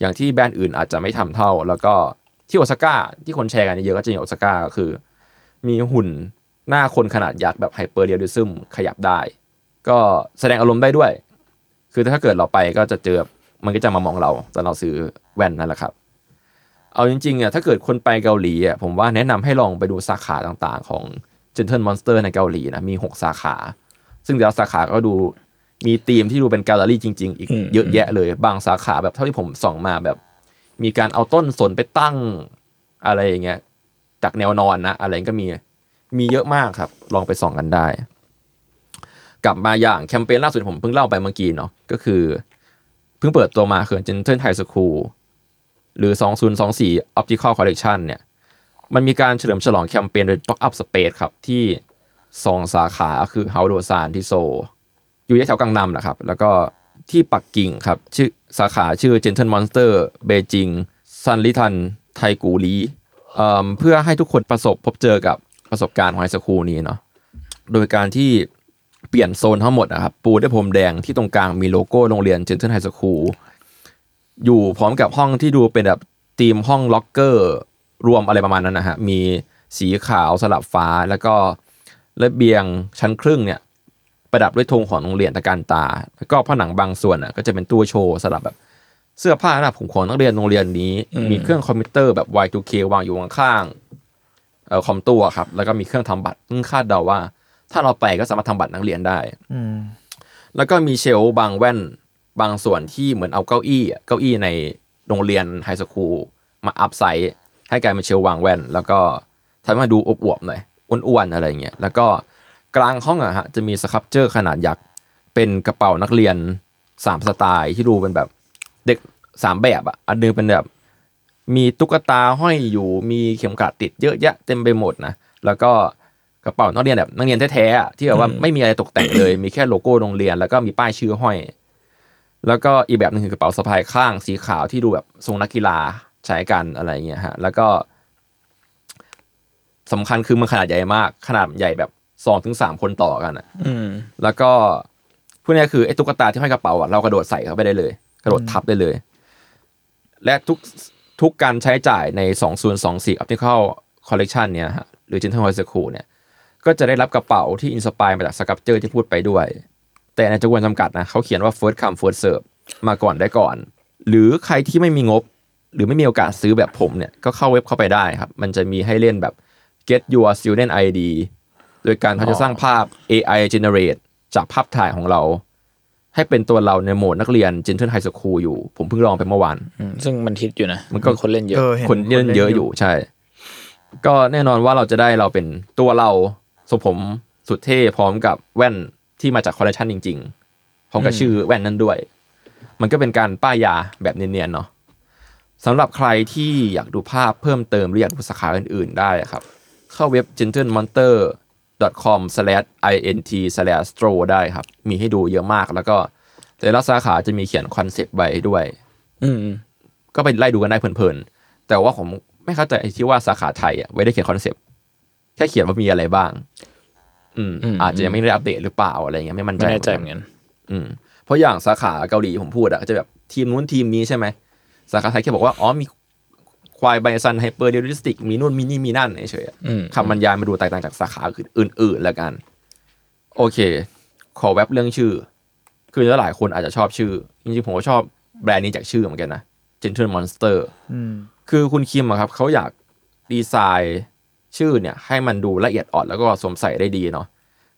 อย่างที่แบรนด์อื่นอาจจะไม่ทำเท่า แล้วก็ที่โอซาก้าที่คนแชร์กันเยอะก็จะอย่างโอซาก้าก็คือ มีหุ่น หน้าคนขนาดยักษ์แบบ hyperrealism ขยับได้ ก็แสดงอารมณ์ได้ด้วย คือถ้าเกิดเราไปก็จะเจอมันก็จะมามองเราตอนเราซื้อแว่นนั่นแหละครับ เอาจริงๆอะถ้าเกิดคนไปเกาหลีอะผมว่าแนะนำให้ลองไปดูสาขาต่างๆ ของ Gentle Monster ในเกาหลีนะมี 6 สาขา ซึ่งแต่ละสาขาก็ดูมีธีมที่ดูเป็นแกลเลอรี่จริง ๆ อีกอืมเยอะแยะเลยบางสาขาแบบเท่าที่ผมส่องมาแบบ มีการเอาต้นสนไปตั้งอะไรอย่างเงี้ยจากแนวนอนนะอะไรก็มี มีเยอะมากครับ ลองไปส่องกันได้ กลับมาอย่างแคมเปญล่าสุดผมเพิ่งเล่าไปเมื่อกี้เนาะก็คือ เพิ่งเปิดตัวมาคือ Gentle High School หรือ 2024 Optical Collection เนี่ย มันมีการเฉลิมฉลองแคมเปญโดย Pop Up Space ครับ ที่สองสาขาคือเฮาโดซานที่โซ อยู่ที่แถวกังนำนะครับ แล้วก็ที่ปักกิ่งครับ ชื่อสาขาชื่อ Gentle Monster Beijing Sanlitun Taikoo Li เพื่อให้ทุกคนประสบพบเจอกับ ประสบการณ์ของ high school นี้เนาะโดยการที่เปลี่ยนโซนทั้งหมดนะครับ ปูด้วยพรมแดงที่ตรงกลางมีโลโก้โรงเรียน Gentle High School อยู่พร้อมกับห้องที่ดูเป็นแบบธีมห้องล็อกเกอร์รวมอะไรประมาณนั้นนะฮะมีสีขาวสลับฟ้าแล้วก็ระเบียงชั้นครึ่งเนี่ยประดับด้วยธงของโรงเรียนตะการตา แล้วก็ผนังบางส่วนอะก็จะเป็นตู้โชว์สลับแบบเสื้อผ้าหน้าผมของนักเรียนโรงเรียนนี้อืมมีเครื่องคอมพิวเตอร์แบบ Y2K วางอยู่ข้างๆเอ่อ คอมตัวครับ แล้วก็มีเครื่องทำบัตรซึ่งคาดเดาว่า ถ้าเราไปก็สามารถทำบัตรนักเรียนได้ อืมแล้วก็มี shelf บางแว่นบางส่วนที่เหมือนเอาเก้าอี้อะเก้าอี้ในโรงเรียน high school มา upsize ให้กลายเป็น shelf วางแว่น แล้วก็ทำให้มันดูอวบๆหน่อยอ้วนๆอะไรอย่างเงี้ยแล้วก็กลางห้องอะฮะจะมี sculpture ขนาดยักษ์เป็นกระเป๋านักเรียนสามสไตล์ที่ดูเป็นแบบเด็กสามแบบอะอันหนึ่งเป็นแบบ มีตุ๊กตาห้อยอยู่มีเข็มขัดติดเยอะแยะเต็มไปหมดนะแล้วก็กระเป๋านักเรียนแบบนักเรียนแท้ๆอะที่แบบว่าไม่มีอะไรตกแต่งเลย มีแค่โลโก้โรงเรียน แล้วก็มีป้ายชื่อห้อย แล้วก็อีกแบบหนึงคือกระเป๋าสะพายข้างสีขาวที่ดูแบบทรงนักกีฬาใช้กันอะไรเงี้ยฮะแล้วก็สำคัญคือมันขนาดใหญ่มาก ขนาดใหญ่แบบสองถึงสามคนต่อกันอะอืมแล้วก็พูดง่ายๆคือไอ้ตุ๊กตาที่ห้อยกระเป๋าอะเรากระโดดใส่เข้าไปได้เลย กระโดดทับได้เลย และทุก ทุกการใช้จ่ายใน 2024 Optical Collection เนี่ยฮะหรือ Gentle High School เนี่ยก็จะได้รับกระเป๋าที่ inspire มาจาก sculpture ที่พูดไปด้วย แต่ในจำนวนจำกัดนะเขาเขียนว่า first come first serve มาก่อนได้ก่อน หรือใครที่ไม่มีงบ หรือไม่มีโอกาสซื้อแบบผมเนี่ยก็เข้าเว็บเข้าไปได้ครับ มันจะมีให้เล่นแบบ get your student ID โดยการเขาจะสร้างภาพ AI generate จากภาพถ่ายของเรา ให้เป็นตัวเราในโหมดนักเรียน Gentle High School อยู่ ผมเพิ่งลองไปเมื่อวานอืมซึ่งมันฮิตอยู่นะมันก็คนเล่นเยอะเออเห็นคนเล่นเยอะอยู่ใช่ ก็แน่นอนว่าเราจะได้เราเป็นตัวเราทรงผมสุดเท่พร้อมกับแว่นที่มาจากคอลเลคชันจริง ๆ พร้อมกับชื่อแว่นนั้นด้วย มันก็เป็นการป้ายยาแบบเนียนๆเนาะสำหรับใครที่อยากดูภาพเพิ่มเติมหรืออยากดูสาขาอื่นๆได้ครับ เข้าเว็บ gentlemonster com int store ได้ครับ มีให้ดูเยอะมาก แล้วก็แต่ละสาขาจะมีเขียนคอนเซปต์ไว้ด้วย อืมก็ไปไล่ดูกันได้เพลินๆ แต่ว่าผมไม่เข้าใจไอ้ที่ว่าสาขาไทยอะไว้ได้เขียนคอนเซปต์แค่เขียนว่ามีอะไรบ้างอืมอืม อาจจะยังไม่ได้อัปเดตหรือเปล่าอะไรเงี้ยไม่มั่นใจไม่แน่ใจเหมือนกันอืมเพราะอย่างสาขาเกาหลีผมพูดอะก็จะแบบทีมนู้นทีมนี้ใช่ไหมสาขาไทยแค่บอกว่าอ๋อมี ควาย bison hyperrealistic มีนู่นมีนี่มีนั่นเฉยๆอะอืมคำบรรยายมาดูแตกต่างจากสาขาอื่นๆแล้วกัน โอเค ขอแว็บเรื่องชื่อ คือหลายคนอาจจะชอบชื่อ จริงๆผมก็ชอบแบรนด์นี้จากชื่อเหมือนกันนะ Gentle Monster อืมคือคุณคิมอะครับเขาอยากดีไซน์ชื่อเนี่ยให้มันดูละเอียดอ่อนแล้วก็สวมใส่ได้ดีเนาะ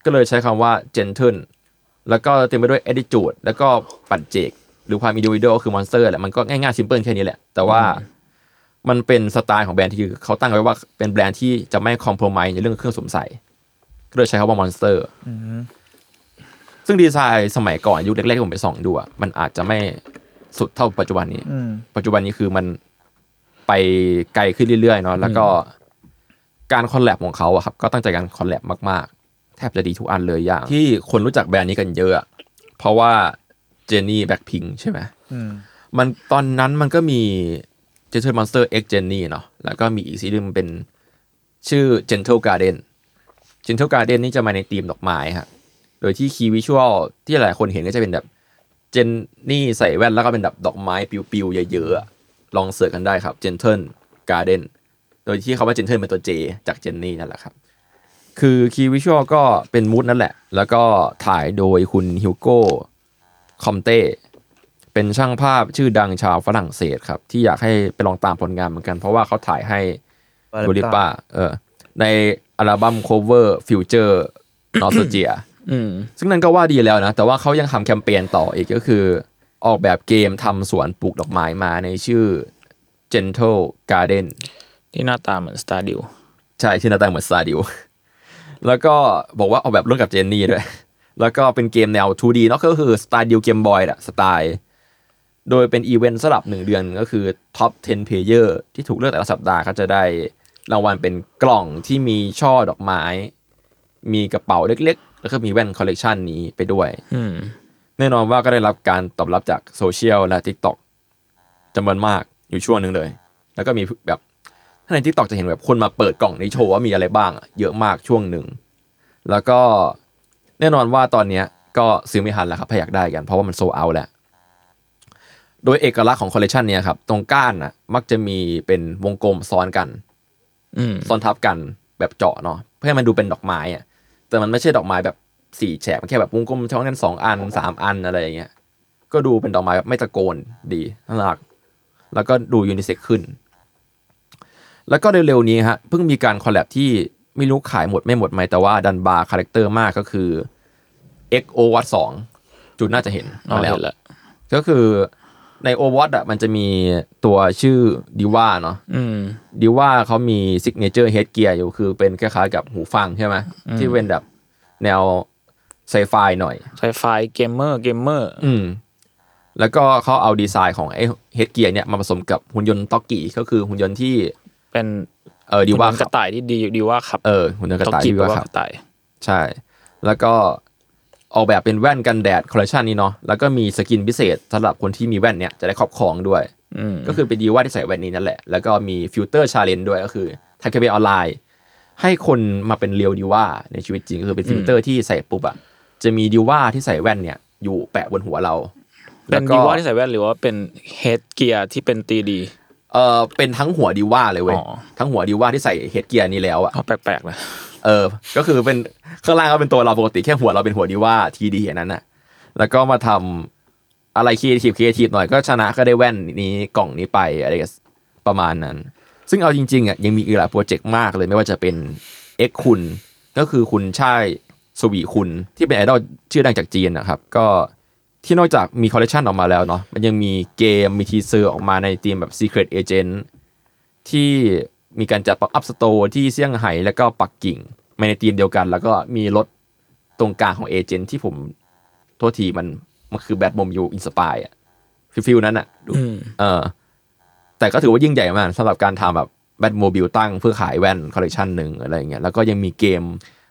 ก็เลยใช้คำว่า gentle แล้วก็เต็มไปด้วย attitude แล้วก็ปัจเจก หรือความ individual ก็คือ monster แหละมันก็ง่ายๆ simple แค่นี้แหละ แต่ว่า มันเป็นสไตล์ของแบรนด์ที่คือเขาตั้งไว้ว่าเป็นแบรนด์ที่จะไม่ compromise ในเรื่องเครื่องสวมใส่ก็เลยใช้คำว่า monster อืมซึ่งดีไซน์สมัยก่อนยุคแรกๆที่ผมไปส่องดูอะมันอาจจะไม่สุดเท่าปัจจุบันนี้อืมปัจจุบันนี้คือมันไปไกลขึ้นเรื่อยๆเนาะแล้วก็การคอลแลบของเขาอะครับ ก็ตั้งใจการคอลแลบมากๆ แทบจะดีทุกอันเลยอย่าง ที่คนรู้จักแบรนด์นี้กันเยอะอะเพราะว่าเจนนี่แบ็คพิงใช่ไหมอืมมันตอนนั้นมันก็มี Gentle Monster X Jenny เนาะแล้วก็มีอีกซีรีส์หนึงเป็นชื่อ Gentle Garden Gentle Garden นี่จะมาในธีมดอกไม้ฮะโดยที่คีย์วิชวลที่หลายคนเห็นก็จะเป็นแบบเจนนี่ใส่แว่นแล้วก็เป็นแบบดอกไม้ปิวๆเยอะๆลองเสิร์ชกันได้ครับ Gentle Garden โดยที่เขาว่า Jentle เป็นตัว J จากเจนนี่นั่นแหละครับคือ key visual ก็เป็น mood นั่นแหละ แล้วก็ถ่ายโดยคุณ Hugo Comte เป็นช่างภาพชื่อดังชาวฝรั่งเศสครับ ที่อยากให้ไปลองตามผลงานเหมือนกัน เพราะว่าเขาถ่ายให้ Dua ดูลิ Lipa ป้าเออในอัลบั้ม cover Future Nostalgia อืมซึ่งนั่นก็ว่าดีแล้วนะ แต่ว่าเขายังทำแคมเปญต่ออีกก็คือ ออกแบบเกมทำสวนปลูกดอกไม้มาในชื่อ Jentle Garden ที่หน้าตาเหมือน Stardew ใช่ชื่อหน้าตาเหมือน Stardew แล้วก็บอกว่าออกแบบร่วมกับเจนนี่ด้วย แล้วก็เป็นเกมแนว 2D เนอะก็คือสไตล์ดิว Game Boy อะสไตล์ โดยเป็นอีเวนต์สลับหนึ่งเดือนก็คือท็อป 10 Player ที่ถูกเลือกแต่ละสัปดาห์เขาจะได้รางวัลเป็นกล่องที่มีช่อดอกไม้ มีกระเป๋าเล็กๆ แล้วก็มีแว่นคอลเลกชันนี้ไปด้วยอืมแน่นอนว่าก็ได้รับการตอบรับจากโซเชียลและ TikTok จำนวนมากอยู่ช่วงหนึ่งเลย แล้วก็มีแบบถ้าใน TikTok จะเห็นแบบคนมาเปิดกล่องนี้โชว์ว่ามีอะไรบ้างอะเยอะมากช่วงหนึ่ง แล้วก็แน่นอนว่าตอนเนี้ยก็ซื้อไม่ทันแล้วครับถ้าอยากได้กัน เพราะว่ามันโซเอาแล้ว โดยเอกลักษณ์ของคอลเลคชันเนี้ยครับ ตรงก้านน่ะ มักจะมีเป็นวงกลมซ้อนกันอืมซ้อนทับกันแบบเจาะเนาะเพื่อให้มันดูเป็นดอกไม้อะแต่มันไม่ใช่ดอกไม้แบบสี่แฉกมันแค่แบบวงกลมซ้อนกันสองอันสามอันอะไรอย่างเงี้ยก็ดูเป็นดอกไม้แบบไม่ตะโกนดีน่ารักแล้วก็ดูยูนิเซ็กขึ้น แล้วก็เร็วๆนี้ฮะเพิ่งมีการ collab ที่ไม่รู้ขายหมดไม่หมดไหมแต่ว่าดันบาร์ character มากก็คือ XO Watt 2จุดน่าจะเห็นอ๋อมาแล้วเห็นละก็คือ ในโอวัตอะมันจะมีตัวชื่อ D.Va เนาะอืม D.Va เขามี signature headgear อยู่คือเป็นคล้ายๆกับหูฟังใช่ไหมที่เป็นแบบแนวไซไฟหน่อยไฟไฟเกมเมอร์เกมเมอร์อืมแล้วก็เขาเอาดีไซน์ของไอ้เฮดเกียร์เนี่ยมาผสมกับหุ่นยนต์ต็อกกี้ก็คือหุ่นยนต์ที่เป็นเออดีว่ากระต่ายที่ดีดีว่าขับเออหุ่นยนต์กระต่ายต้องคิดดีว่าว่าครับกระต่ายใช่ แล้วก็ ออกแบบเป็นแว่นกันแดดคอลเลคชันนี้เนาะแล้วก็มีสกินพิเศษสำหรับคนที่มีแว่นเนี่ยจะได้ครอบครองด้วยอืมก็คือเป็นดีว่าที่ใส่แว่นนี้นั่นแหละ แล้วก็มีฟิลเตอร์ชาเลนด้วยก็คือทำแคมเปญออนไลน์ ให้คนมาเป็น real D.Va ในชีวิตจริงก็คือเป็นฟิลเตอร์ที่ใส่ปุ๊บอะจะมี D.Va ที่ใส่แว่นเนี่ยอยู่แปะบนหัวเราเป็น D.Va ที่ใส่แว่นหรือว่าเป็น headgear ที่เป็น3D อะอเป็นทั้งหัว D.Va เลยเว้ยอ๋อทั้งหัว D.Va ที่ใส่ headgear นี้แล้วอะเอาแปลกๆนะ เออ ก็คือเป็นข้างล่างก็เป็นตัวเราปกติแค่หัวเราเป็นหัวดีว่าทีดีอย่างนั้นน่ะ แล้วก็มาทำอะไร creative creative หน่อยก็ชนะก็ได้แว่นนี้กล่องนี้ไปอะไรประมาณนั้น ซึ่งเอาจริงๆอะยังมีอีกหลายโปรเจกต์มากเลยไม่ว่าจะเป็น X คุณ ก็คือคุณช่ายสวีคุณที่เป็นไอดอลชื่อดังจากจีนนะครับ ก็ที่นอกจากมีคอลเลคชันออกมาแล้วเนาะมันยังมีเกมมี teaser ออกมาในธีมแบบ Secret Agent ที่มีการจัด pop-up store ที่เซี่ยงไฮ้แล้วก็ปักกิ่ง มาในธีมเดียวกัน แล้วก็มีรถตรงกลางของ agent ที่ผมโทษทีมันมันคือ Batmobile inspire อะ feel feel นั้นอะดูอืมเออ แต่ก็ถือว่ายิ่งใหญ่มากสำหรับการทำแบบ Batmobile ตั้งเพื่อขายแว่นคอลเลคชันหนึ่งอะไรอย่างเงี้ยแล้วก็ยังมีเกม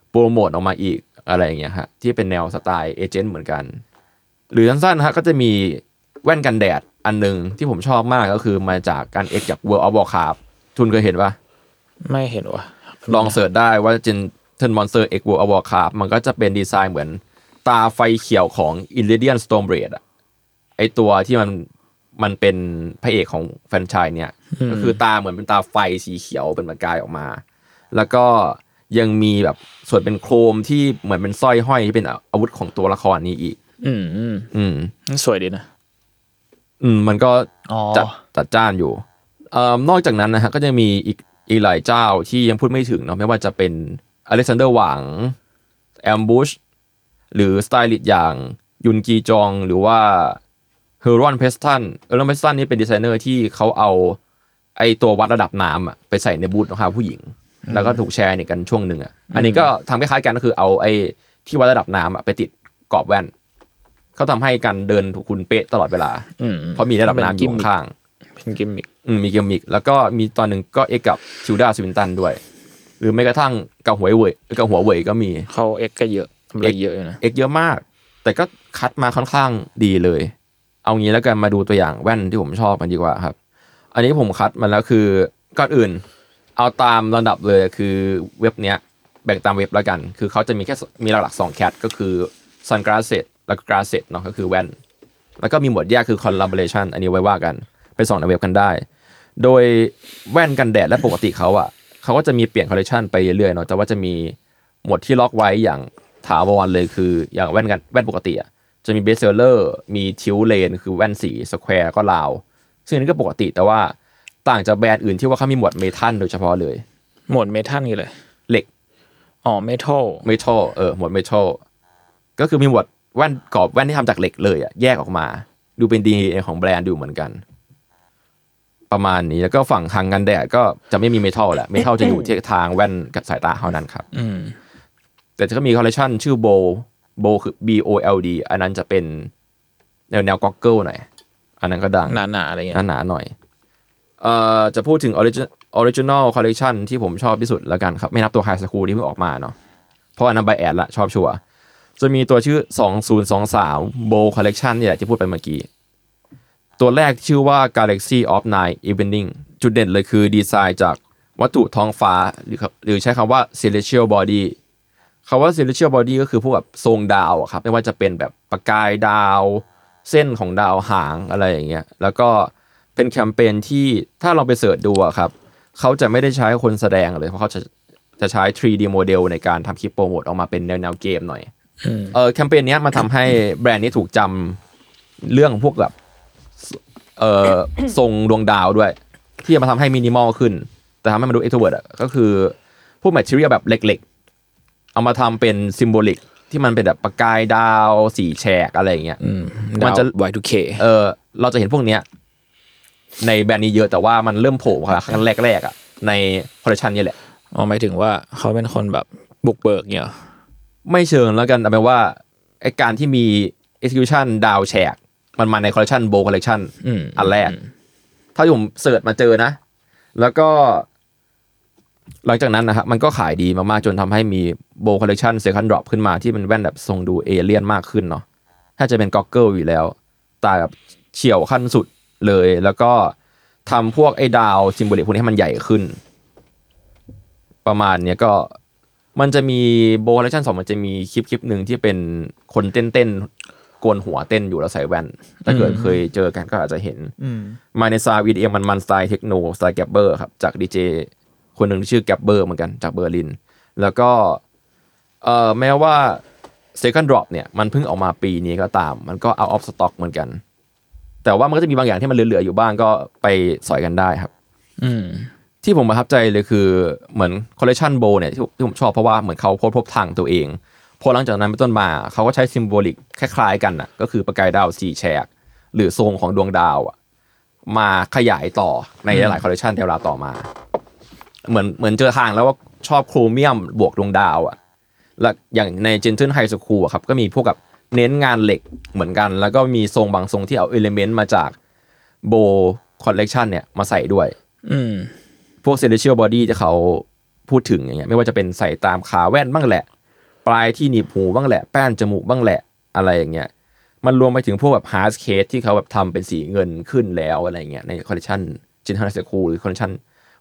โปรโมทออกมาอีกอะไรอย่างเงี้ยฮะที่เป็นแนวสไตล์ agent เหมือนกัน หรือสั้นๆฮะก็จะมีแว่นกันแดดอันหนึ่งที่ผมชอบมากก็คือมาจากการ X จาก World of Warcraft ทุนเคยเห็นปะไม่เห็นว่ะลอง search ได้ว่าเจน Gentle Monster X World of Warcraft มันก็จะเป็นดีไซน์เหมือนตาไฟเขียวของ i l l i d i a n Stormblade อะไอตัวที่มันมันเป็นพระเอกของแฟรนไชส์เนี่ย ก็คือตาเหมือนเป็นตาไฟสีเขียวเป็นประกายออกมา แล้วก็ยังมีแบบส่วนเป็น chrome ที่เหมือนเป็นสร้อยห้อยที่เป็นอาวุธของตัวละครนี้อีก อืมอืมอืมสวยดีนะ อืม มันก็อ๋อจัดจัดจ้านอยู่เอ่อนอกจากนั้นนะฮะก็จะมีอีกอีกหลายเจ้าที่ยังพูดไม่ถึงเนาะไม่ว่าจะเป็น Alexander Wang Ambush หรือสไตลิสต์อย่างยุนกีจอง หรือว่า Heron Preston Heron Preston นี่เป็นดีไซเนอร์ที่เขาเอาไอตัววัดระดับน้ำอะไปใส่ในบูธของผู้หญิง แล้วก็ถูกแชร์เนี่ยกันช่วงหนึ่งอะ อันนี้ก็ทำคล้ายๆกันก็คือเอาไอ้ที่วัดระดับน้ำอะไปติดกรอบแว่นเขาทำให้การเดินถูกคุณเป๊ะตลอดเวลาอืมเพราะมีระดับน้ำอยู่ข้าง เป็นกิมมิคๆอืมมีกิมมิก แล้วก็มีตอนหนึ่งก็ X กับ Tilda Swinton ด้วย หรือแม้กระทั่งกับหัวเว่ยกับหัวเว่ยก็มีเขา X ก็เยอะทำอะไรเยอะอยู่นะ X เยอะมาก แต่ก็คัดมาค่อนข้างดีเลย เอางี้แล้วกันมาดูตัวอย่างแว่นที่ผมชอบกันดีกว่าครับ อันนี้ผมคัดมาแล้วคือก่อนอื่น เอาตามลำดับเลยคือเว็บเนี้ยแบ่งตามเว็บแล้วกัน คือเขาจะมี cat มีหลักๆสอง cat ก็คือ sunglasses แล้วก็ glasses เนาะก็คือแว่น แล้วก็มีหมวดแยกคือ collaboration อันนี้ไว้ว่ากัน ไปส่องในเว็บกันได้ โดยแว่นกันแดดและปกติเขาอะ เขาก็จะมีเปลี่ยนคอลเลคชันไปเรื่อยๆเนาะแต่ว่าจะมีหมวดที่ล็อกไว้อย่างถาวรเลยคืออย่างแว่นกันแว่นปกติอะจะมี bestseller มี tinted lens คือแว่นสี square ก็ round ซึ่งอันนี้ก็ปกติแต่ว่าต่างจากแบรนด์อื่นที่ว่าเขามีหมวด metal โดยเฉพาะเลย หมวด metal นี่เลยเหล็กอ๋อ metal metal เออหมวด metalก็คือมีหมวดแว่นกรอบแว่นที่ทำจากเหล็กเลยอะแยกออกมา ดูเป็นดีของแบรนด์ดูเหมือนกัน ประมาณนี้แล้วก็ฝั่งทางกันแดดก็จะไม่มี metal แหละ metal จะอยู่ที่ทางแว่นกับสายตาเท่านั้นครับอืมแต่ก็มีคอลเลคชันชื่อโบโบคือ B O L D อันนั้นจะเป็นแนวแนว goggle หน่อยอันนั้นก็ดังหนาๆอะไรเงี้ยหนาๆหน่อยเอ่อจะพูดถึง Origin Original Collection ที่ผมชอบที่สุดแล้วกันครับ ไม่นับตัว High School ที่เพิ่งออกมาเนาะเพราะอันนั้นใบแอดละชอบชัวร์จะมีตัวชื่อ 2023 Bow Collection เนี่ยแหละที่พูดไปเมื่อกี้ ตัวแรกชื่อว่า Galaxy of Nine Evening จุดเด่นเลยคือดีไซน์จากวัตถุท้องฟ้าหรือหรือใช้คำว่า celestial body คำว่า celestial body ก็คือพวกแบบทรงดาวอะครับไม่ว่าจะเป็นแบบประกายดาว เส้นของดาวหางอะไรอย่างเงี้ยแล้วก็เป็นแคมเปญที่ถ้าเราไปเสิร์ชดูอะครับเขาจะไม่ได้ใช้คนแสดงเลยเพราะเขาจะจะใช้ 3D โมเดลในการทำคลิปโปรโมทออกมาเป็นแนวแนวเกมหน่อยอืมเออแคมเปญเนี้ยมันทำให้แบรนด์นี้ถูกจำเรื่องพวกแบบ เออทรงดวงดาวด้วย ที่จะมาทำให้มินิมอลขึ้น แต่ทำให้มันดู extrovert อะก็คือ พวก material แบบเหล็กๆ เอามาทำเป็น symbolic ที่มันเป็นแบบประกายดาวสีแฉกอะไรอย่างเงี้ยอืมมันจะ ดาว Y2K เออเราจะเห็นพวกเนี้ยในแบรนด์นี้เยอะแต่ว่ามันเริ่มโผล่มาครั้งแรกๆอะในคอลเลคชันนี้แหละ อ๋อหมายถึงว่าเขาเป็นคนแบบบุกเบิกเนี่ยเหรอไม่เชิงแล้วกันแต่แปลว่าไอการที่มี execution ดาวแฉก มันมาในคอลเลคชันโบคอลเลคชันอืมอันแรก ถ้าผม search มาเจอนะ แล้วก็ หลังจากนั้นนะครับมันก็ขายดีมากๆ จนทำให้มี Bold คอลเลคชัน second drop ขึ้นมาที่เป็นแว่นแบบทรงดูเอเลี่ยนมากขึ้นเนาะถ้าจะเป็น goggle อยู่แล้ว ตาแบบเฉี่ยวขั้นสุดเลย แล้วก็ทำพวกไอ้ดาว symbolic พวกนี้ให้มันใหญ่ขึ้น ประมาณเนี้ยก็มันจะมีโบคอลเลคชันสองมันจะมีคลิปคลิปหนึ่งที่เป็นคนเต้นเต้นๆโก นหัวเต้นอยู่แล้วใส่แว่น ถ้าเกิดเคยเจอกันก็อาจจะเห็นอืมมาใน sound EDM มันมันสไตล์เทคโนสไตล์ gabber ครับ จากดีเจคนหนึ่งที่ชื่อ Gabber เหมือนกันจากเบอร์ลิน แล้วก็เอ่อแม้ว่า Second Drop เนี่ยมันเพิ่งออกมาปีนี้ก็ตาม มันก็ out of stock เหมือนกัน แต่ว่ามันก็จะมีบางอย่างที่มันเหลือๆอยู่บ้างก็ไปสอยกันได้ครับ อืมที่ผมประทับใจเลยคือเหมือนคอลเล t ชันโบเนี่ยที่ที่ผมชอบเพราะว่าเหมือนเขาโพสต์พบทางตัวเอง พอหลังจากนั้นเป็นต้นมาเขาก็ใช้ symbolic คล้ายๆกันน่ะก็คือประกายดาวสี่แฉก หรือทรงของดวงดาวอะมาขยายต่อในหลายๆคอลเล t ชันในเวลาต่อมา เหมือนเหมือนเจอทางแล้วว่าชอบโครเมียมบวกดวงดาวอะและอย่างใน Gentle High School อะครับก็มีพวกกับเน้นงานเหล็กเหมือนกัน แล้วก็มีทรงบางทรงที่เอา element มาจากโบคอลเล t ชันเนี่ยมาใส่ด้วย อืมพวก celestial body ที่เขาพูดถึงอย่างเงี้ยไม่ว่าจะเป็นใส่ตามขาแว่นบ้างแหละ ปลายที่หนีบหูบ้างแหละ แป้นจมูกบ้างแหละอะไรอย่างเงี้ย มันรวมไปถึงพวกแบบ hard case ที่เขาแบบทำเป็นสีเงินขึ้นแล้วอะไรเงี้ยในคอลเลคชันจินทันเซคูหรือคอลเลคชัน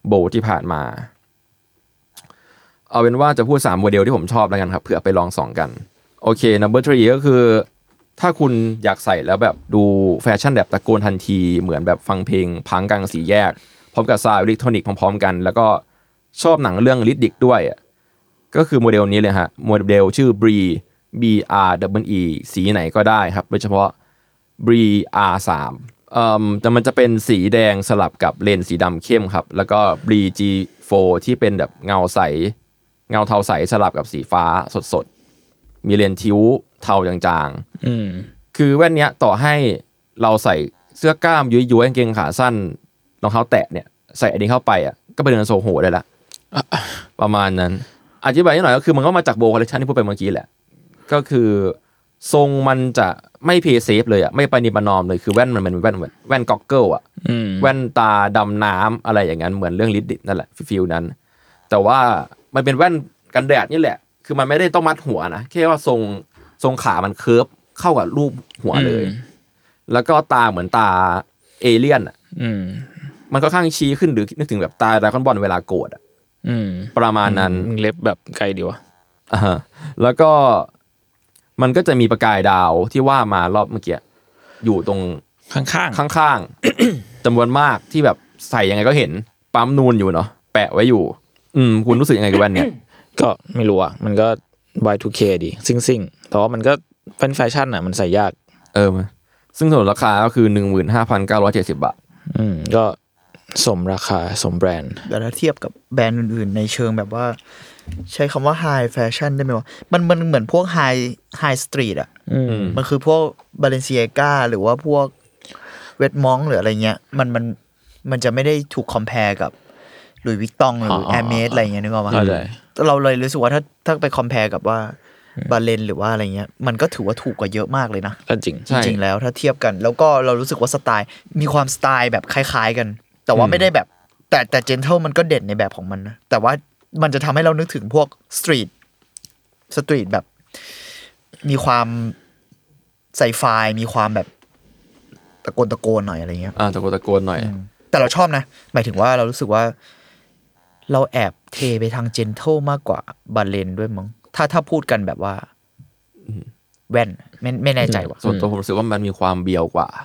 โบที่ผ่านมา เอาเป็นว่าจะพูด3โมเดลที่ผมชอบแล้วกันครับเผื่อไปลองส่องกัน โอเค number three ก็คือ ถ้าคุณอยากใส่แล้วแบบดูแฟชั่นแบบตะโกนทันที เหมือนแบบฟังเพลงพังก์กลางสี่แยก พร้อมกับ sound อิเล็กทรอนิกส์พร้อมๆกัน แล้วก็ชอบหนังเรื่อง Riddick ด้วยอะ ก็คือโมเดลนี้เลยฮะโมเดลชื่อ b r e B R W E สีไหนก็ได้ครับ โดยเฉพาะ b r e R 3เอ่อแต่มันจะเป็นสีแดงสลับกับเลนส์สีดำเข้มครับ แล้วก็ b r e G 4ที่เป็นแบบเงาใส เงาเทาใสสลับกับสีฟ้าสดๆ มีเลนส์ tint เทาจางๆอืมคือแว่นเนี้ยต่อให้เราใส่เสื้อกล้ามยุยๆกางเกงขาสั้นรองเท้าแตะเนี่ยใส่อันนี้เข้าไปอะก็ไปเดินโซโหได้ละประมาณนั้น อธิบายนิดหน่อยก็คือมันก็มาจาก Bold Collection ที่พูดไปเมื่อกี้แหละ ก็คือทรงมันจะไม่ play safe เลยอะไม่ปฏิบัติ norm เลยคือแว่นมันเป็นแว่นแว่นแว่น goggle อะอืมแว่นตาดำน้ำอะไรอย่างนั้นเหมือนเรื่อง Riddick นั่นแหละ feel นั้น แต่ว่ามันเป็นแว่นกันแดดนี่แหละ คือมันไม่ได้ต้องมัดหัวนะแค่ว่าทรงทรงขามัน curve เข้ากับรูปหัวเลย แล้วก็ตาเหมือนตาเอเลี่ยนอะอืมมันก็ข้างชี้ขึ้นหรือนึกถึงแบบตาดราก้อนบอลเวลาโกรธอะอืม ประมาณนั้นมึงเล็บแบบไกลดีวะอ่าฮะแล้วก็มันก็จะมีประกายดาวที่ว่ามารอบเมื่อกี้อยู่ตรงข้างข้างๆจำนวนมากที่แบบใส่ยังไงก็เห็น ปั๊มนูนอยู่เนาะแปะไว้อยู่ อืม คุณรู้สึกยังไงกับแว่นเนี่ยๆก็ไม่รู้อะมันก็ Y2K ดีซิ่งซิ่งๆแต่ว่ามันก็เป็นแฟชั่นอะ มันใส่ยาก เออซึ่งส่วนราคาก็คือหนึ่งหมื่นห้าพันเก้าร้อยเจ็ดสิบาท อืม ก็ สมราคาสมแบรนด์แต่ถ้าเทียบกับแบรนด์อื่น ๆ ในเชิงแบบว่า ใช้คำว่า high fashion ได้ไหมวะมันมันเหมือนพวก high high street อะอืมมันคือพวก Balenciaga หรือว่าพวก Vetements หรืออะไรเงี้ย มันมันมันจะไม่ได้ถูก compare กับ Louis Vuitton หรือ Hermès อะไรเงี้ยนึกออกไหมเข้าใจเราเลยรู้สึกว่าถ้าถ้าไป compare กับว่า Balen หรือว่าอะไรเงี้ยมันก็ถือว่าถูกกว่าเยอะมากเลยนะก็จริงใช่จริงๆแล้วถ้าเทียบกัน แล้วก็เรารู้สึกว่าสไตล์มีความสไตล์แบบคล้าย ๆ กัน แต่ว่าอืมไม่ได้แบบ แต่แต่ Gentle มันก็เด่นในแบบของมันนะแต่ว่ามันจะทำให้เรานึกถึงพวก street street แบบ มีความใส่ไฟล์มีความแบบตะโกนตะโกนหน่อยอะไรเงี้ยอ่าตะโกนตะโกนหน่อย แต่เราชอบนะ หมายถึงว่าเรารู้สึกว่า เราแอบเทไปทาง Gentle มากกว่า Balen ด้วยมั้งถ้าถ้าพูดกันแบบว่าแว่นไม่ไม่แน่ใจว่ะส่วนตัวผมรู้สึกว่ามันมีความเบียวกว่าอ่า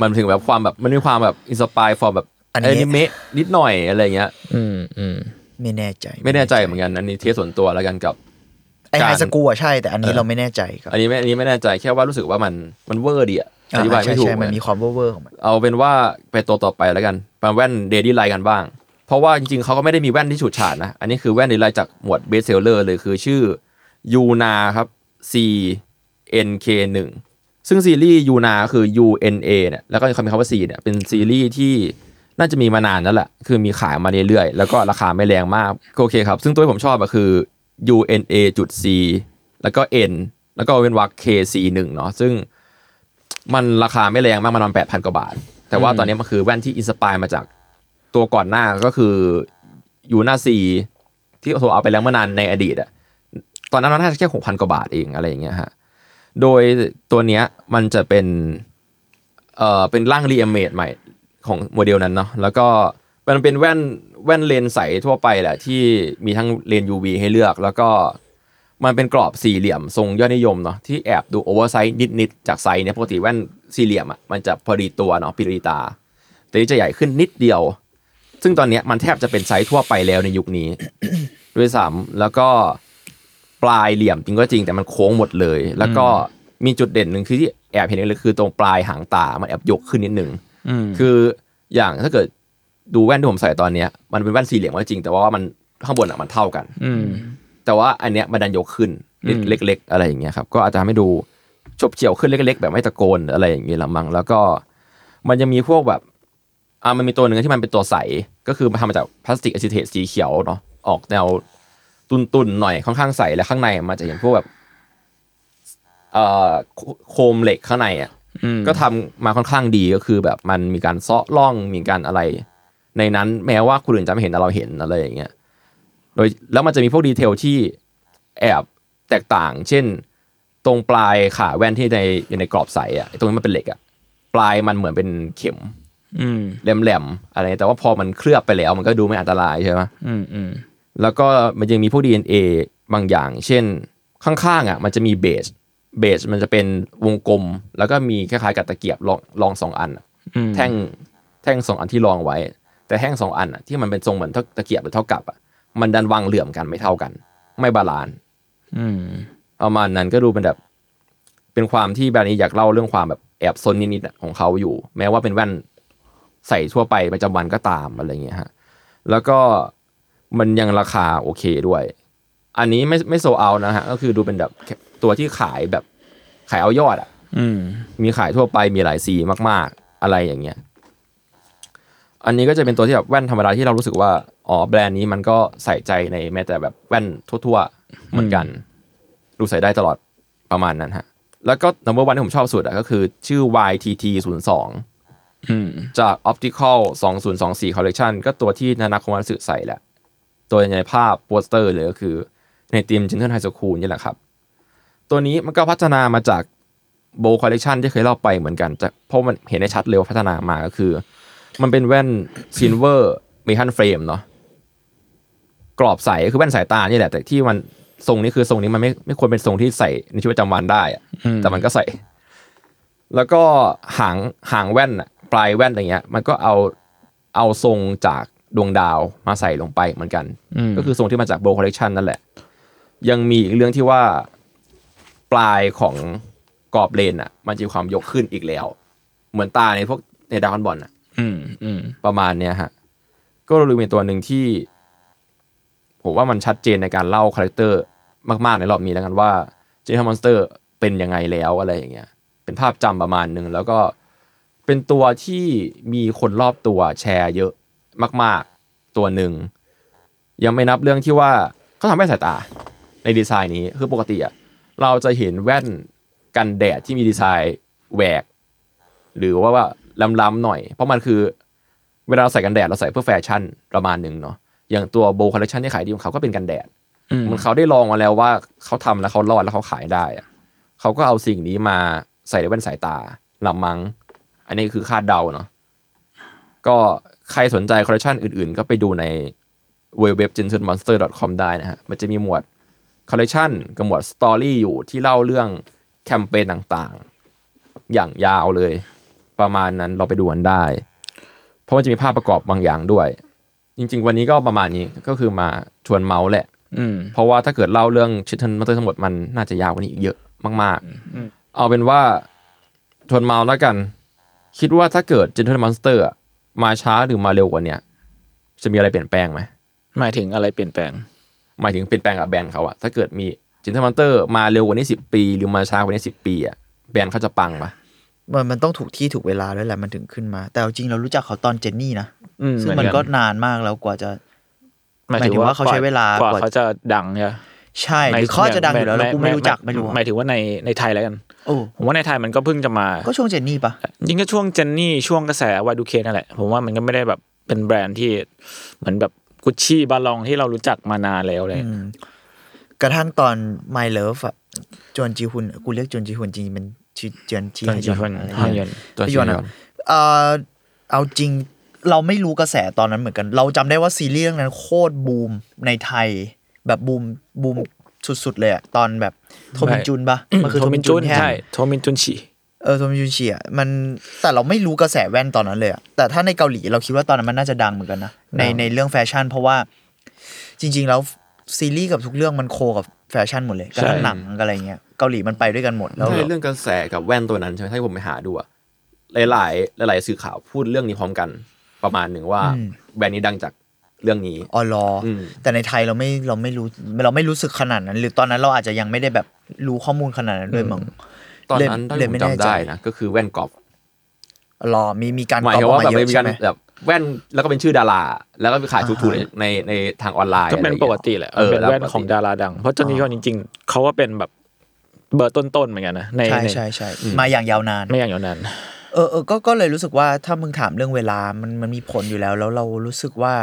มันถึงแบบความแบบมันมีความแบบอินสปายฟอร์แบบอันแอนี้นิเมะนิดหน่อยอะไรเงี้ย อืมอืมไม่แน่ใจ ไม่แน่ใจเหมือนกันอันนี้เทสส่วนตัวแล้วกันกับไอ้การไฮสกูอะใช่แต่อันนี้เออเราไม่แน่ใจครับอันนี้ไม่อันนี้ไม่แน่ใจแค่ว่ารู้สึกว่ามันมันเวอร์ดีอะอธิบายไม่ถูกใช่เหมืมัอนนมีความเวอร์ๆของมันเอาเป็นว่าไปตัวต่อไปแล้วกันเป็นแว่นเดดี้ไลกันบ้าง เพราะว่าจริงๆเขาก็ไม่ได้มีแว่นที่ฉูดฉาดนะ อันนี้คือแว่นเดดี้ไลจากหมวดเบสเซลเลอร์เลยคือชื่อยูนาครับ C N K 1 ซึ่งซีรีส์ยูนาคือ U N A เนี่ยแล้วก็มีคำว่า C เนี่ยเป็นซีรีส์ที่น่าจะมีมานานแล้วแหละคือมีขายมาเรื่อยๆ แล้วก็ราคาไม่แรงมากโอเคครับ ซึ่งตัวที่ผมชอบก็คือ U N A จุด C แล้วก็ N แล้วก็เว้นวรรค K C 1เนาะซึ่งมันราคาไม่แรงมากมันประมาณแปดพันกว่าบาท แต่ว่าตอนนี้มันคือแว่นที่อินสปายมาจากตัวก่อนหน้าก็คือUna C ที่โทรเอาไปแล้วเมื่อนานในอดีตอะตอนนั้นน่าจะแค่หกพันกว่าบาทเองอะไรอย่างเงี้ยฮะ โดยตัวเนี้ยมันจะเป็นเอ่อเป็นร่าง remade ใหม่ของโมเดลนั้นเนาะแล้วก็มันเป็นแว่นแว่นเลนส์ใสทั่วไปแหละ ที่มีทั้งเลนส์ UV ให้เลือก แล้วก็มันเป็นกรอบสี่เหลี่ยมทรงยอดนิยมเนาะที่แอบดู oversize นิดๆจากไซส์เนี่ยปกติแว่นสี่เหลี่ยมอะมันจะพอดีตัวเนาะพอดีตา แต่นี่จะใหญ่ขึ้นนิดเดียว ซึ่งตอนเนี้ยมันแทบจะเป็นไซส์ทั่วไปแล้วในยุคนี้ ด้วยซ้ำแล้วก็ ปลายเหลี่ยมจริงก็จริงแต่มันโค้งหมดเลย แล้วก็มีจุดเด่นหนึ่งคือที่แอบเห็นเลยคือตรงปลายหางตา มันแอบยกขึ้นนิดนึงอืมคืออย่างถ้าเกิดดูแว่นที่ผมใส่ตอนเนี้ยมันเป็นแว่นสี่เหลี่ยมก็จริง แต่ว่ามันข้างบนอะมันเท่ากัน อืมแต่ว่าอันเนี้ยมันดันยกขึ้นอืมเล็ก ๆ อะไรอย่างเงี้ยครับ ก็อาจจะทำให้ดูโฉบเฉี่ยวขึ้นเล็ก ๆ แบบไม่ตะโกนอะไรอย่างเงี้ยละมั้งแล้วก็มันยังมีพวกแบบอ่ามันมีตัวหนึ่งที่มันเป็นตัวใสก็คือมันทำมาจากพลาสติก acetate สีเขียวเนาะออกแนว ขุ่นๆหน่อยค่อนข้างใสและข้างในมันจะเห็นพวกแบบเอ่อโครงโครงเหล็กข้างในอะอืมก็ทำมาค่อนข้างดีก็คือแบบมันมีการเซาะร่องมีการอะไร ในนั้นแม้ว่าคนอื่นจะไม่เห็นแต่เราเห็นอะไรอย่างเงี้ยโดยแล้วมันจะมีพวก detail ที่แอบแตกต่าง เช่น ตรงปลายขาแว่นที่ในอยู่ในกรอบใสอะไอ้ตรงนี้มันเป็นเหล็กอะปลายมันเหมือนเป็นเข็มอืมแหลมๆอะไรแต่ว่าพอมันเคลือบไปแล้วมันก็ดูไม่อันตรายใช่ไหมอืมอืม แล้วก็มันยังมีพวก DNA บางอย่าง เช่นข้างๆอะมันจะมีเบสเบสมันจะเป็นวงกลม แล้วก็มีคล้ายๆกับตะเกียบรองรองสองอันอะอืมแท่งแท่งสองอันที่รองไว้ แต่แท่งสองอันอะที่มันเป็นทรงเหมือนเท่าตะเกียบหรือเท่ากับอะมันดันวางเหลื่อมกันไม่เท่ากัน ไม่ balance อืมประมาณนั้นก็ดูเป็นแบบ เป็นความที่แบรนด์นี้อยากเล่าเรื่องความแบบแอบซนนิดๆอะของเขาอยู่ แม้ว่าเป็นแว่นใส่ทั่วไปประจำวันก็ตามอะไรเงี้ยฮะ แล้วก็ มันยังราคาโอเคด้วย อันนี้ไม่ไม่โซเอานะฮะ ก็คือดูเป็นแบบตัวที่ขายแบบขายเอายอดอะอืมมีขายทั่วไปมีหลายสีมาก ๆ อะไรอย่างเงี้ย อันนี้ก็จะเป็นตัวที่แบบแว่นธรรมดาที่เรารู้สึกว่าอ๋อแบรนด์นี้มันก็ใส่ใจในแม้แต่แบบแว่นทั่ว ๆ เหมือนกัน ดูใส่ได้ตลอดประมาณนั้นฮะ แล้วก็ number one ที่ผมชอบสุดอะก็คือชื่อ YTT 0 2อืมจาก Optical 2024 Collection ก็ตัวที่นานะ โคมัตสึใส่แหละ ตัวในภาพโปสเตอร์เลยก็คือในธีม Jentle High School นี่แหละครับ ตัวนี้มันก็พัฒนามาจากโบคอลเล c ชันที่เคยเล่าไปเหมือนกันจะเพราะมันเห็นได้ชัดเลยว่าพัฒนามาก็คือ มันเป็นแว่น silver metal frame เนาะกรอบใสก็คือแว่นสายตานี่แหละ แต่ที่มันทรงนี้คือทรงนี้มันไม่ไม่ควรเป็นทรงที่ใส่ในชีวิตประจำวันได้อะอืมแต่มันก็ใส่ แล้วก็หางหางแว่นอะปลายแว่นอะไรเงี้ย มันก็เอาเอาทรงจาก ดวงดาวมาใส่ลงไปเหมือนกันอืมก็คือทรงที่มาจากโบคอลเล c ชันนั่นแหละ ยังมีอีกเรื่องที่ว่าปลายของกรอบเลนส์อะ มันจะมีความยกขึ้นอีกแล้ว เหมือนตาในพวกในดราก้อนบอลอะอืมอืมประมาณเนี้ยฮะ ก็เลยเป็นตัวหนึ่งที่ ผมว่ามันชัดเจนในการเล่าคาแรคเตอร์มากๆในรอบนี้แล้วกันว่า Gentle Monster เป็นยังไงแล้วอะไรอย่างเงี้ย เป็นภาพจำประมาณหนึ่งแล้วก็เป็นตัวที่มีคนรอบตัวแชร์เยอะ มาก ๆ ตัวหนึ่ง ยังไม่นับเรื่องที่ว่าเขาทำให้สายตาในดีไซน์นี้คือปกติอะเราจะเห็นแว่นกันแดดที่มีดีไซน์แหวก หรือว่าว่าล้ำๆหน่อย เพราะมันคือเวลาเราใส่กันแดดเราใส่เพื่อแฟชั่นประมาณหนึ่งเนาะอย่างตัวโบคอลเลคชันที่ขายดีของเขาก็เป็นกันแดดมันเขาได้ลองมาแล้วว่าเขาทำแล้วเขารอดแล้วเขาขายได้อะเขาก็เอาสิ่งนี้มาใส่ในแว่นสายตาละมั้ง อันนี้คือคาดเดาเนาะก็ ใครสนใจคอลเลคชันอื่นๆ ก็ไปดูในเว็บเว็บ gentle-monster.com ได้นะฮะ มันจะมีหมวดคอลเลคชันกับหมวดสตอรี่อยู่ที่เล่าเรื่องแคมเปญต่างๆ อย่างยาวเลย ประมาณนั้นเราไปดูกันได้ เพราะมันจะมีภาพประกอบบางอย่างด้วย จริง ๆ วันนี้ก็ประมาณนี้ก็คือมาชวนเมาท์แหละอืมเพราะว่าถ้าเกิดเล่าเรื่อง Gentle Monster ทั้งหมดมันน่าจะยาวกว่านี้อีกเยอะมากอืมๆเอาเป็นว่าทวนเมาแล้วกัน คิดว่าถ้าเกิด Gentle Monster อะมาช้าหรือมาเร็วกว่าเนี้ยจะมีอะไรเปลี่ยนแปลงไหมหมายถึงอะไรเปลี่ยนแปลง หมายถึงเปลี่ยนแปลงกับแบรนด์เขาอะถ้าเกิดมี Gentle Monster มาเร็วกว่านี้สิปี หรือมาช้ากว่านี้สิปีอะแบรนด์เขาจะปังปะมันมันต้องถูกที่ถูกเวลาด้วยแหละมันถึงขึ้นมา แต่เอาจริงเรารู้จักเขาตอนเจนนี่นะอืมซึ่งเหมันอนก็นานมากแล้วกว่าจะหมายหมายถึถึงงว่าว่าเขาใช้เวลากว่าว่าเขาจะดังใช่ไหมใช่หรือเขาอาจจะดังอยู่แล้วแล้วกูไม่รู้จักไม่รู้หมายถึงว่าในในไทยแล้วกันโอ้ ผมว่าในไทยมันก็เพิ่งจะมา ก็ช่วงเจนนี่ปะยิ่งก็ช่วงเจนนี่ช่วงกระแสวายดูเคนั่นแหละ ผมว่ามันก็ไม่ได้แบบเป็นแบรนด์ที่เหมือนแบบกุชชี่บาลองที่เรารู้จักมานานแล้วเลยอืมกระทั่งตอน My Love อะจวนจีฮุนกูเรียกจวนจีฮุนจริงๆมันชื่อเจนจีจวนจีฮุนอะไรฮยเงี้อยนตัวพี่ชิยยออนนอะเอ่อเอาจริงเราไม่รู้กระแสตอนนั้นเหมือนกัน เราจำได้ว่าซีรีส์เรื่องนั้นโคตรบูมในไทย แบบบูมบูม สุดๆเลยอะตอนแบบโทมินจุนปะมันคือโทโทมิมินนจุจุนนแค่ใช่โทมินจุนฉีเออโทมินจุนเชียมันแต่เราไม่รู้กระแสแว่นตอนนั้นเลยอะแต่ถ้าในเกาหลีเราคิดว่าตอนนั้นมันน่าจะดังเหมือนกันนะในในเรื่องแฟชั่น เพราะว่าจริง ๆ แล้วซีรีส์กับทุกเรื่องมันโคกับแฟชั่นหมดเลยกระทั่งหนังอะไรเงี้ยเกาหลีมันไปด้วยกันหมดแล้วใช่เรื่องกระแสกับแว่นตัวนั้นใช่ไหมถ้าผมไปหาดูอะหลาย ๆ หลาย ๆ สื่อข่าวพูดเรื่องนี้พร้อมกันประมาณหนึ่งว่าแบรนด์นี้ดังจาก เรื่องนี้ออรออมแต่ในไทยเราไม่เราไม่รู้เราไม่รู้สึกขนาดนั้น หรือตอนนั้นเราอาจจะยังไม่ได้แบบรู้ข้อมูลขนาดนั้นด้วยมั้งตอนนั้นถ้าเลยผมไม่แน่จำใจได้นะก็คือแว่นกรอบรอมีมีการหมายก๊ถึองปอว่าอกแบบมาเยมันอะมีใช่การไหมแบบแว่นแล้วก็เป็นชื่อดารา แล้วก็ไปขายถูกๆในอ่าฮะในในทางออนไลน์ก็เป็นอะไรปอย่างกงี้ยติแหละเออเป็นแว่นล้วปกติของดาราดัง เพราะจนนี้ก็จริง ๆเขาก็เป็นแบบเบอร์ต้นๆเหมือนกันนะในใช่ในใช่ใช่มาอย่างยาวนานไม่อย่างอย่างนั้นเออเออก็ก็เลยรู้สึกว่าถ้ามึงถามเรื่องเวลามันมันมีผลอยู่แล้ว แล้วเรารู้สึกว่า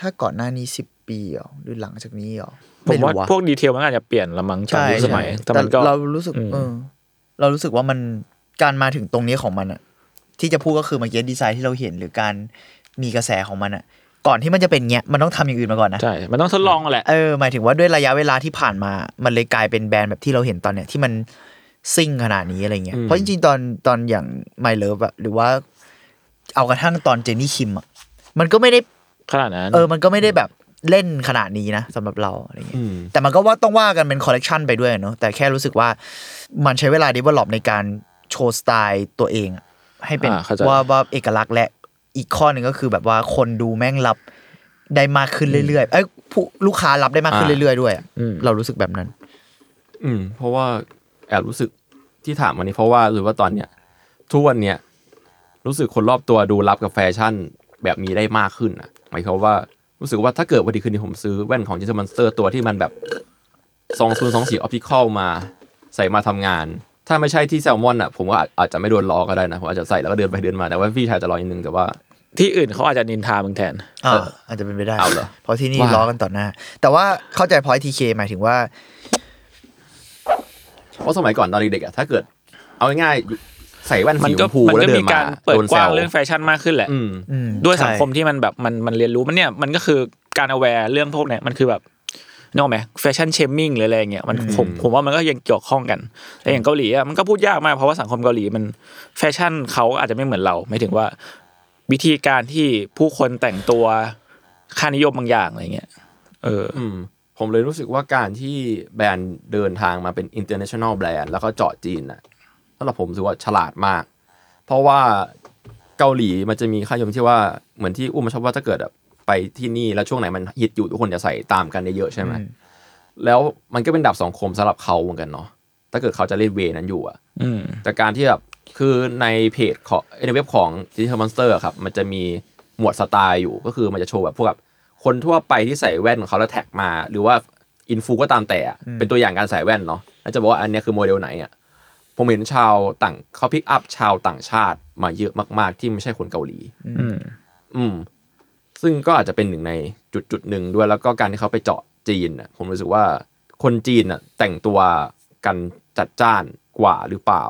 ถ้าก่อนหน้านี้สิบปีเหรอหรือหลังจากนี้เหรอผมว่าไรู้ะพวกดีเทลมันอาจจะเปลี่ยนละมั้งจากใช่ยุคสมัยใช่แต่มันก็เรารู้สึกอืมเออเรารู้สึกว่ามันการมาถึงตรงนี้ของมันอะที่จะพูดก็คือเมื่อกี้ดีไซน์ที่เราเห็นหรือการมีกระแสของมันอะก่อนที่มันจะเป็นเงี้ยมันต้องทำอย่างอื่นมาก่อนนะใช่ มันต้องทดลองแหละเออหมายถึงว่าด้วยระยะเวลาที่ผ่านมา มันเลยกลายเป็นแบรนด์แบบที่เราเห็นตอนเนี้ยที่มันซิ่งขนาดนี้อะไรเงี้ยเพราะจริงๆตอนตอนอย่าง My Love อะหรือว่า เอากระทั่งตอนเจนนี่คิมอะมันก็ไม่ได้ ขนาดนั้น เออมันก็ไม่ได้แบบเล่นขนาดนี้นะสำหรับเราอะไรเงี้ยอืมแต่มันก็ว่าต้องว่ากันเป็นคอลเลกชันไปด้วยเนาะแต่แค่รู้สึกว่ามันใช้เวลา develop ในการโชว์สไตล์ตัวเองอะให้เป็นอ่าเข้าใจว่าว่าเอกลักษณ์และอีกข้อหนึ่งก็คือแบบว่าคนดูแม่งรับได้มากขึ้นเรื่อยๆ เอ้ยผู้ลูกค้ารับได้มากขึ้นอ่าเรื่อย ๆ ด้วยอะอืมเรารู้สึกแบบนั้น อืม เพราะว่าแอบรู้สึกที่ถามวันนี้เพราะว่าหรือว่าตอนเนี้ยทุกวันเนี้ยรู้สึกคนรอบตัวดูรับกับแฟชั่นแบบนี้ได้มากขึ้นอะ หมายความว่ารู้สึกว่าถ้าเกิดวันดีคืนดีผมซื้อแว่นของ Gentle Monster ตัวที่มันแบบสองศูนย์สองสี่ optical มาใส่มาทำงาน ถ้าไม่ใช่ที่แซลมอนอะผมว่าอาจอาจจะไม่โดนล้อก็ได้นะผมอาจจะใส่แล้วก็เดินไปเดินมาแต่ว่าพี่ชายจะรอนิดนึงแต่ว่าที่อื่นเขาอาจจะนินทามึงแทนอ่าเอออาจจะเป็นไปได้เอาเหรอเพราะที่นี่ว่าล้อกันต่อหน้า แต่ว่าเข้าใจพอยทีเคหมายถึงว่าเพราะสมัยก่อนตอนเด็กๆอะถ้าเกิด เอาง่ายๆ ใส่แว่นมัสีนชก็มพูมันแล้วก็เดิมีนมาการเปิดโดนกแซว้างวเรื่องแฟชั่นมากขึ้นแหละอืมอืมด้วยสังคมใช่ที่มันแบบมันมันเรียนรู้มันเนี่ยมันก็คือการเอาแวร์เรื่องพวกเนี้ยมันคือแบบนึกออกไหมแฟชั่นเชมมิ่งหรืออะไรเงี้ยมันผมผมว่ามันก็ยังเกี่ยวข้องกันแต่อย่างเกาหลีอะมันก็พูดยากมากเพราะว่าสังคมเกาหลีมันแฟชั่นเขาอาจจะไม่เหมือนเราหมายถึงว่า วิธีการที่ผู้คนแต่งตัวค่านิยมบางอย่างอะไรเงี้ยเอออืมผมเลยรู้สึกว่าการที่แบรนด์เดินทางมาเป็น international แบรนด์แล้วก็เจาะจีนน่ะ สำหรับผมรู้สึกว่าฉลาดมาก เพราะว่าเกาหลีมันจะมีค่านิยมที่ว่าเหมือนที่อุ้มชอบว่าถ้าเกิดแบบไปที่นี่แล้วช่วงไหนมันฮิตอยู่ทุกคนจะใส่ตามกันได้เยอะใช่ไหมอืมแล้วมันก็เป็นดาบสองคมสำหรับเขาเหมือนกันเนาะถ้าเกิดเขาจะเล่นเวนั้นอยู่อะอืมแต่การที่แบบคือในเพจของในเว็บของ Gentle Monster อะครับ มันจะมีหมวดสไตล์อยู่ก็คือมันจะโชว์แบบพวกแบบคนทั่วไปที่ใส่แว่นของเขาแล้วแท็กมา หรือว่าอินฟลูก็ตามแต่อะเป็นตัวอย่างการใส่แว่นเนาะแล้วจะบอกว่าอันเนี้ยคือโมเดลไหนอะ ผมเห็นชาวต่างเขา pick up ชาวต่างชาติมาเยอะมาก ๆ ที่ไม่ใช่คนเกาหลี อืม อืม ซึ่งก็อาจจะเป็นหนึ่งในจุดจุดๆหนึ่งด้วยแล้วก็การที่เขาไปเจาะจีนน่ะผมรู้สึกว่าคนจีนน่ะแต่งตัวกันจัดจ้านกว่าหรือเปล่า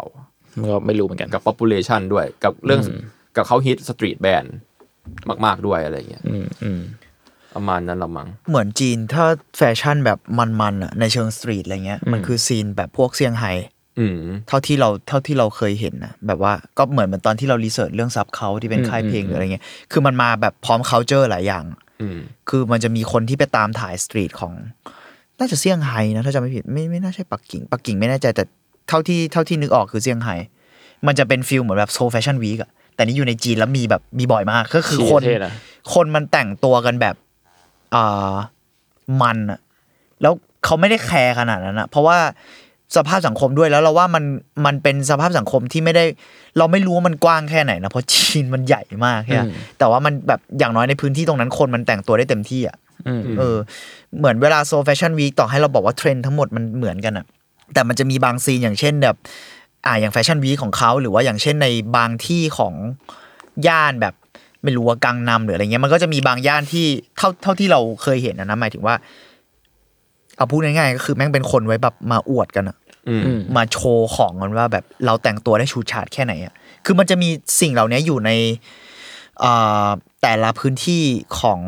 มันก็ไม่รู้เหมือนกันกับ population ด้วยกับเรื่องอืมกับเขาฮิต street brand มาก ๆ ด้วยอะไรเงี้ยอืมอืมประมาณนั้นละมั้งเหมือนจีนถ้าแฟชั่นแบบมันๆอะในเชิง street อะไรเงี้ยมันคือ scene แบบพวกเซี่ยงไฮ้ อืม เท่าที่เราเท่าที่เราเคยเห็นนะแบบว่าก็เหมือนเหมือนตอนที่เรา research เรื่อง subculture ที่เป็นค่ายเพลงหรืออะไรเงี้ยคือมันมาแบบพร้อม c u เจอร์หลายอย่างอืมคือมันจะมีคนที่ไปตามถ่าย street ของน่าจะเซี่ยงไฮ้นะถ้าจำไม่ผิดไม่ไม่น่าใช่ปักกิ่งปักกิ่งไม่แน่ใจแต่เท่าที่เท่าที่นึกออกคือเซี่ยงไฮ้มันจะเป็น feel เหมือนแบบ Seoul Fashion Week อะแต่นี่อยู่ในจีนแล้วมีแบบมีบ่อยมากก็คือคนเชี่ยเท่นะคนมันแต่งตัวกันแบบอ่ามันอะแล้วเขาไม่ได้แคร์ขนาดนั้นอะเพราะว่า สภาพสังคมด้วยแล้วเราว่ามันมันเป็นสภาพสังคมที่ไม่ได้ เราไม่รู้ว่ามันกว้างแค่ไหนนะเพราะจีนมันใหญ่มากแค่อืมแต่ว่ามันแบบอย่างน้อยในพื้นที่ตรงนั้นคนมันแต่งตัวได้เต็มที่อะอืมเออ เหมือนเวลา Seoul Fashion Week ต่อให้เราบอกว่าเทรนด์ทั้งหมดมันเหมือนกันอะแต่มันจะมีบาง scene อย่างเช่นแบบอ่าอย่าง Fashion Week ของเขาหรือว่าอย่างเช่นในบางที่ของย่านแบบไม่รู้ว่ากังนัมหรืออะไรเงี้ยมันก็จะมีบางย่านที่เท่าเท่าที่เราเคยเห็นนะนะหมายถึงว่าเอาพูดง่ายๆก็คือแม่งเป็นคนไว้แบบมาอวดกันอะอื มอืมมาโชว์ของกันว่าแบบเราแต่งตัวได้ชูดฉาดแค่ไหนอะคือมันจะมีสิ่งเหล่านี้อยู่ในเอ่อแต่ละพื้นที่ของ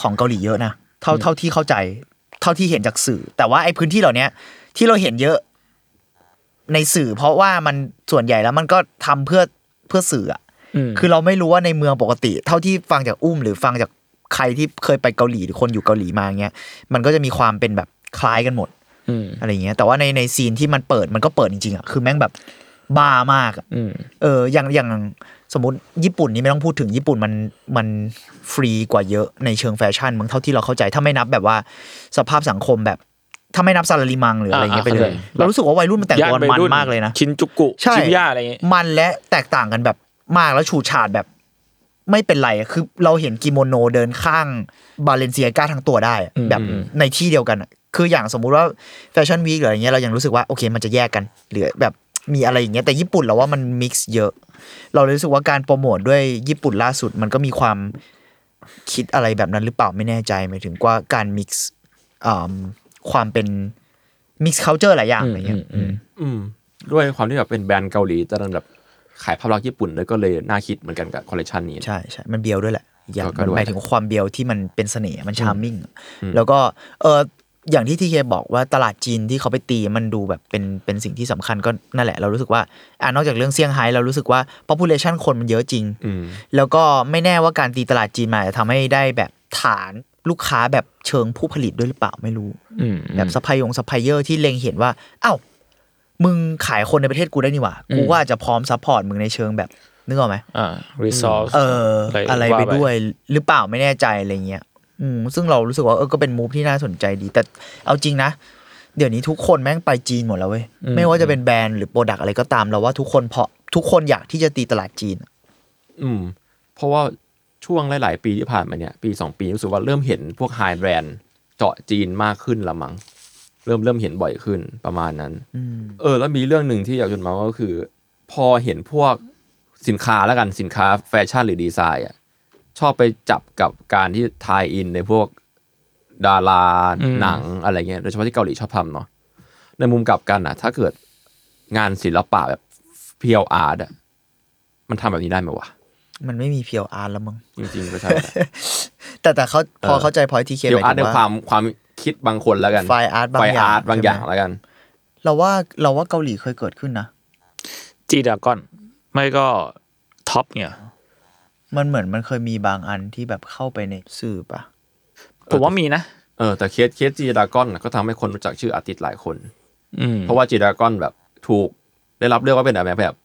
ของเกาหลีเยอะนะเท่าเท่าที่เข้าใจ เท่าที่เห็นจากสื่อ แต่ว่าไอ้พื้นที่เหล่าเนี้ยที่เราเห็นเยอะในสื่อ เพราะว่ามันส่วนใหญ่แล้วมันก็ทำเพื่อเพื่อสื่ออะอืมคือเราไม่รู้ว่าในเมืองปกติ เท่าที่ฟังจากอุ้มหรือฟังจากใครที่เคยไปเกาหลีหรือคนอยู่เกาหลีมาเงี้ยมันก็จะมีความเป็นแบบคล้ายกันหมด อืมอะไรเงี้ย แต่ว่าในในซีนที่มันเปิดมันก็เปิดจริงๆอะคือแม่งแบบบ้ามากอะอืมเอออย่างอย่างสมมติญี่ปุ่นนี่ไม่ต้องพูดถึงญี่ปุ่นมันมันฟรีกว่าเยอะในเชิงแฟชั่นมึงเท่าที่เราเข้าใจ ถ้าไม่นับแบบว่าสภาพสังคมแบบถ้าไม่นับซาลาริมังหรืออะไรเงี้ยไปเลยอ่าเข้าใจเรารู้สึกว่าวัยรุ่นมันแต่งตัววัมันรุ่มากเลยนะชินจุกุใช่ชิบย่าอะไรอย่างเงี้ยมันและแตกต่างกันแบบมากแล้วฉูดฉาดแบบ ไม่เป็นไรอะคือเราเห็นกิโมโนเดินข้าง Balenciaga ทั้งตัวได้อะอืมแบบอืมในที่เดียวกันอะ คืออย่างสมมุติว่า Fashion Week หรืออะไรเงี้ยเรายังรู้สึกว่าโอเค มันจะแยกกันหรือแบบมีอะไรอย่างเงี้ยแต่ญี่ปุ่นเราว่ามัน mix เยอะ เราเลยรู้สึกว่าการโปรโมทด้วยญี่ปุ่นล่าสุดมันก็มีความคิดอะไรแบบนั้นหรือเปล่าไม่แน่ใจหมายถึงว่าการ mix ความเป็น mix culture หลายอย่างอะไรเงี้ยอืมอืมด้วยความที่แบบเป็นแบรนด์เกาหลีแต่ดันแบบขายภาพลักษณ์ญี่ปุ่นเลยก็เลยน่าคิดเหมือนกันกับคอลเลคชันนี้ ใช่ใช่มันเบียวด้วยแหละอีกอย่างก็มันด้วยหมายถึงความเบียวที่มันเป็นเสน่ห์มัน charming แล้วก็เออ อย่างที่ทีเคบอกว่าตลาดจีนที่เขาไปตีมันดูแบบเป็นเป็นสิ่งที่สำคัญก็นั่นแหละ เรารู้สึกว่าอ่านอกจากเรื่องเซี่ยงไฮ้เรารู้สึกว่า population คนมันเยอะจริงอืมแล้วก็ไม่แน่ว่าการตีตลาดจีนมาจะทำให้ได้แบบฐานลูกค้าแบบเชิงผู้ผลิตด้วยหรือเปล่าไม่รู้อืมแบบซัพพลายซัพพลายเออร์ที่เล็งเห็นว่าอ้าวมึงขายคนในประเทศกูได้นี่หว่า กูว่าจะพร้อม support มึงในเชิงแบบนึกออกไหมอ่า resource เอออะไรอะไรว่าไปไปด้วยหรือเปล่าไม่แน่ใจอะไรเงี้ย อืมซึ่งเรารู้สึกว่าเออก็เป็น move ที่น่าสนใจดี แต่เอาจริงนะ เดี๋ยวนี้ทุกคนแม่งไปจีนหมดแล้วเว้ย ไม่ว่าจะเป็นแบรนด์หรือ product อะไรก็ตามเราว่าทุกคนเพราะทุกคนอยากที่จะตีตลาดจีน อืม เพราะว่าช่วงหลาย ๆ ปีที่ผ่านมาเนี่ย ปีสองปีรู้สึกว่าเริ่มเห็นพวก high brandเจาะจีนมากขึ้นละมั้งเริ่มเริ่มเห็นบ่อยขึ้นประมาณนั้นเออ แล้วมีเรื่องหนึ่งที่อยากจะมาก็คือ พอเห็นพวกสินค้าแล้วกันสินค้าแฟชั่นหรือดีไซน์อะ ชอบไปจับกับการที่ทายอินในพวกดาราอืมหนังอะไรเงี้ยโดยเฉพาะที่เกาหลีชอบทำเนาะในมุมกลับกันอะถ้าเกิดงานศิลปะแบบเพียวอาร์ตอะมันทำแบบนี้ได้ไหมวะมันไม่มีเพียวอาร์ตแล้วมึงจริงๆก็ใช่แต่แต่เขาพอเออเข้าใจพอยที่เคเพียวอาร์ตในว่าความความคิดบางคนแล้วกันไฟล์อาร์ตบางไฟอย่างอาร์ตบางใช่ไหมอย่างแล้วกัน เราว่าเราว่าเกาหลีเคยเกิดขึ้นนะจีดากอน ไม่ก็ท็อปเนี่ย มันเหมือนมันเคยมีบางอันที่แบบเข้าไปในสื่อปะผมว่ามีนะ เออแต่เคสเคสจีดากอนก็ทำให้คนรู้จักชื่ออาร์ติสต์หลายคนอืมเพราะว่าจีดากอนแบบถูกได้รับเรียกว่าเป็นแบบแบบ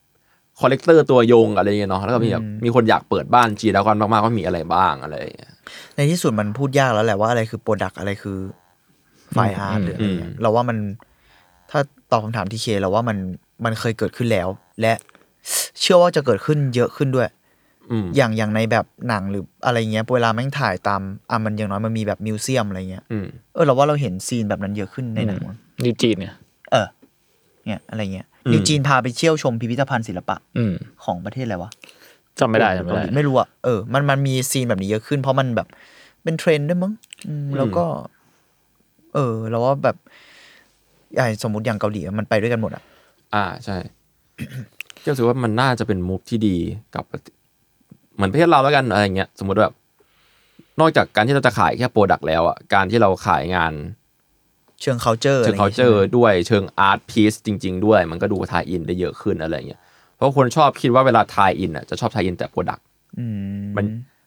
คอลเลกเตอร์ตัวยงอะไรเงี้ยเนาะแล้วก็มีแบบมีคนอยากเปิดบ้านจีดากอนมากๆว่ามีอะไรบ้างอะไรอย่างเงี้ยในที่สุดมันพูดยากแล้วแหละว่าอะไรคือโปรดักอะไรคือไฟล์อาร์ตหรืออะไรเงี้ยเราว่ามันถ้าตอบคำถามที่เคเราว่ามันมันเคยเกิดขึ้นแล้ว และเชื่อว่าจะเกิดขึ้นเยอะขึ้นด้วย อืมอย่างอย่างในแบบหนังหรืออะไรเงี้ยเวลาแม่งถ่ายตามอะมันอย่างน้อยมันมีแบบมิวเซียมอะไรเงี้ยอืมเออเราว่าเราเห็นซีนแบบนั้นเยอะขึ้นในหนังมั้งนิวจีนเนี่ยเออ เนี่ยอะไรเงี้ยนิวจีนพาไปเที่ยวชมพิพิธภัณฑ์ศิลปะอืมของประเทศอะไรวะจำไม่ได้จำไม่เกาหลีไม่รู้อะเออมันมันมี scene แบบนี้เยอะขึ้น เพราะมันแบบเป็นเทรนด์ด้วยมั้งอืมแล้วก็ เออเราว่าแบบอย่างสมมติอย่างเกาหลีอะมันไปด้วยกันหมดอะอ่าใช่ก็รู้สึกว่ามันน่าจะเป็น move ที่ดีกับ เหมือนประเทศเราแล้วกันอะไรเงี้ยสมมติแบบนอกจากการที่เราจะขายแค่ product แล้วอะการที่เราขายงานเชิง culture เชิงอะไรเขางี้ยเจอด้วยเชิง art piece จริง ๆ ด้วย มันก็ดู tie-in ได้เยอะขึ้นอะไรเงี้ยเพราะคนชอบคิดว่าเวลา tie-in อะจะชอบ tie-in แต่ productอืมมัน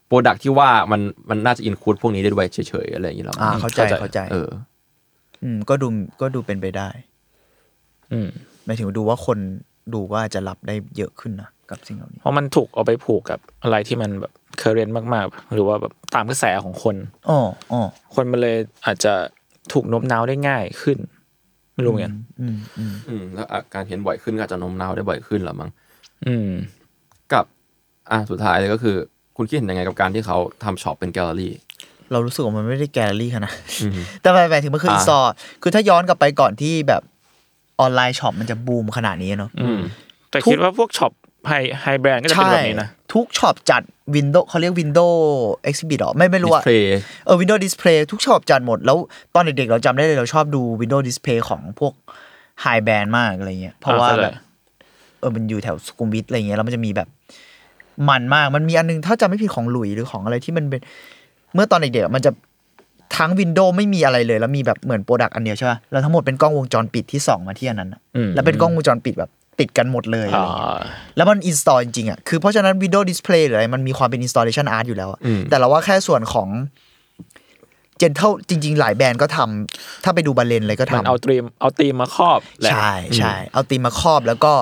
product ที่ว่ามันมันน่าจะ include พวกนี้ได้ด้วยเฉยๆอะไรอย่างเงี้ยหรออ่าเข้าใจเข้าใจเข้าใจ เออ อืม ก็ดูก็ดูเป็นไปได้ อืมหมายถึงดูว่าคนดูว่าจะรับได้เยอะขึ้นนะ กับสิ่งเหล่านี้ เพราะมันถูกเอาไปผูกกับอะไรที่มันแบบ current มาก ๆ หรือว่าแบบตามกระแสของคนอ๋ออ๋อคนมันเลยอาจจะถูกโน้มน้าวได้ง่ายขึ้น ไม่รู้เหมือนกันอืมอืมอืมแล้วอาการเห็นบ่อยขึ้นก็อาจจะโน้มน้าวได้บ่อยขึ้นหรอมั้งอืม กับ อะสุดท้ายเลยก็คือ คุณคิดเห็นยังไงกับการที่เขาทำช็อปเป็นแกลเลอรี่เรารู้สึกว่ามันไม่ได้แกลเลอรี่ขนาดอืมแต่หมายถึงมันคืออีอ่าซอคือถ้าย้อนกลับไปก่อนที่แบบ online shop มันจะบูมขนาดนี้เนาะอืมแต่ทุกคิดว่าพวกช็อป high high brand ก็จะเป็นแบบนี้นะทุกช็อปจัด window เขาเรียก window exhibit หรอไม่ไม่รู้อะ display เออ window display ทุกช็อปจัดหมด แล้วตอนเด็กๆเราจำได้เลยเราชอบดู window display ของพวก high brand มากอะไรเงี้ยเพราะว่าอ่าเข้าใจแบบเออมันอยู่แถวสุขุมวิทอะไรเงี้ยแล้วมันจะมีแบบมันมากมันมีอันนึงถ้าจำไม่ผิดของหลุยหรือของอะไรที่มันเป็น เมื่อตอนเด็กๆอะมันจะทั้ง window ไม่มีอะไรเลย แล้วมีแบบเหมือน product อันเดียวใช่ป่ะแล้วทั้งหมดเป็นกล้องวงจรปิดที่ส่องมาที่อันนั้นอะอืมแล้วเป็นกล้องวงจรปิดแบบ ติดกันหมดเลยอะไรอ่าเงี้ยแล้วมัน install จริงๆอะคือเพราะฉะนั้น Windows Display หรืออะไรมันมีความเป็น installation art อยู่แล้วอะอืมแต่เราว่าแค่ส่วนของ Gentle จริง ๆ หลายแบรนด์ก็ทำถ้าไปดู Balenciaga มันทำเอาธีมเอาธีมมาครอบแหละใช่ใช่เอาธีมมาครอบแล้วก็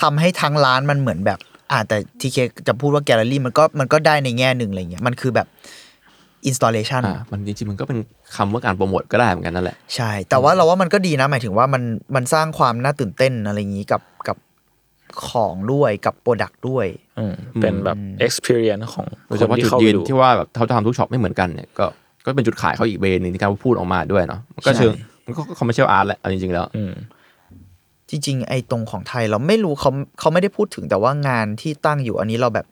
ทำให้ทั้งร้านมันเหมือนแบบ อ่าแต่ทีเคจะพูดว่าแกลเลอรี่มันก็มันก็ได้ในแง่หนึ่งอะไรเงี้ยมันคือแบบ installation อ่ามันจริงๆมันก็เป็นคำว่าการโปรโมทก็ได้เหมือนกันนั่นแหละ ใช่ แต่ว่าเราว่ามันก็ดีนะ หมายถึงว่ามันมันสร้างความน่าตื่นเต้นอะไรอย่างนี้กับกับของด้วยกับ product ด้วยอืมเป็นแบบ experience ของคนโดยเฉพาะที่จุดเข้าไปยืนดูที่ว่าแบบเขาทำทุกช็อปไม่เหมือนกันเนี่ยก็ก็เป็นจุดขายเขาอีกเบนหนึ่งที่การพูดออกมาด้วยเนาะมันก็ใช่เชิงมันก็ commercial art แหละเอาจริงๆแล้วอืมจริง ๆ ไอ้ตรงของไทยเราไม่รู้เขาเขาไม่ได้พูดถึงแต่ว่างานที่ตั้งอยู่อันนี้เราแบบ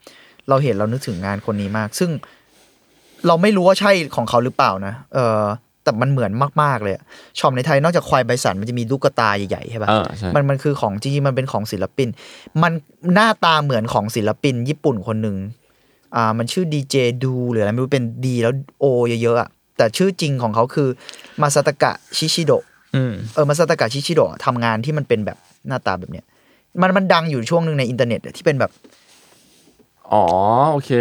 เราเห็นเรานึกถึงงานคนนี้มาก ซึ่ง เราไม่รู้ว่าใช่ของเขาหรือเปล่านะ เออแต่มันเหมือนมาก ๆ เลยอะช็อปในไทยนอกจากควายใบสันมันจะมีลูกตาใหญ่ๆใช่ปะเออใช่มันมันคือของจริงๆมันเป็นของศิลปิน มันหน้าตาเหมือนของศิลปินญี่ปุ่นคนหนึ่งอ่ามันชื่อดีเจดูหรืออะไรไม่รู้เป็นดีแล้วโอเยอะๆอะแต่ชื่อจริงของเขาคือมาซาตากะชิชิโดะอืมเออมาซาตากะชิชิโดะทำงานที่มันเป็นแบบหน้าตาแบบเนี้ยมันมันดังอยู่ช่วงหนึ่งในอินเทอร์เน็ตอะที่เป็นแบบ อ๋อโอเค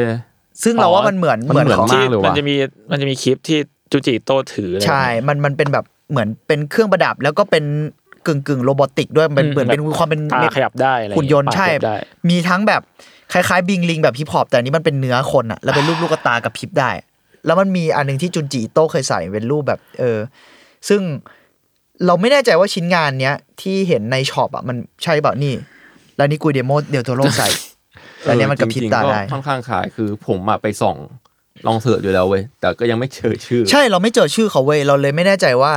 ซึ่งเราว่ามันเหมือนมันเหมือนเหมือนของมากเลยว่ะมันจะมีมันจะมีคลิปที่จูจิโตถืออะไรใช่ มันมันเป็นแบบเหมือนเป็นเครื่องประดับแล้วก็เป็นกึ่งกึ่งโรบอติกด้วยมันเหมือนเป็นความเป็นตาขยับได้อะไรหุ่นยนต์ปากใช่ขยับได้มีทั้งแบบคล้ายๆ บิงลิงแบบฮิปฮอปแต่อันนี้มันเป็นเนื้อคนอะแล้วเป็นรูปลูกตากับพริบได้ แล้วมันมีอันหนึ่งที่จุนจิอิโต้เคยใส่เป็นรูปแบบ เออ ซึ่งเราไม่แน่ใจว่าชิ้นงานเนี้ยที่เห็นในช็อปอะมันใช่เปล่านี่ แล้วนี่กุยเดโมเดลโทโรใส่ แล้วเนี้ยมันกระพริบตาได้จงๆก็ค่อนข้างขายคือผมอะไปส่องลองเสิร์ชอยู่แล้วเว้ยแต่ก็ยังไม่เจอชื่อ ใช่เราไม่เจอชื่อเขาเว้ยเราเลยไม่แน่ใจว่า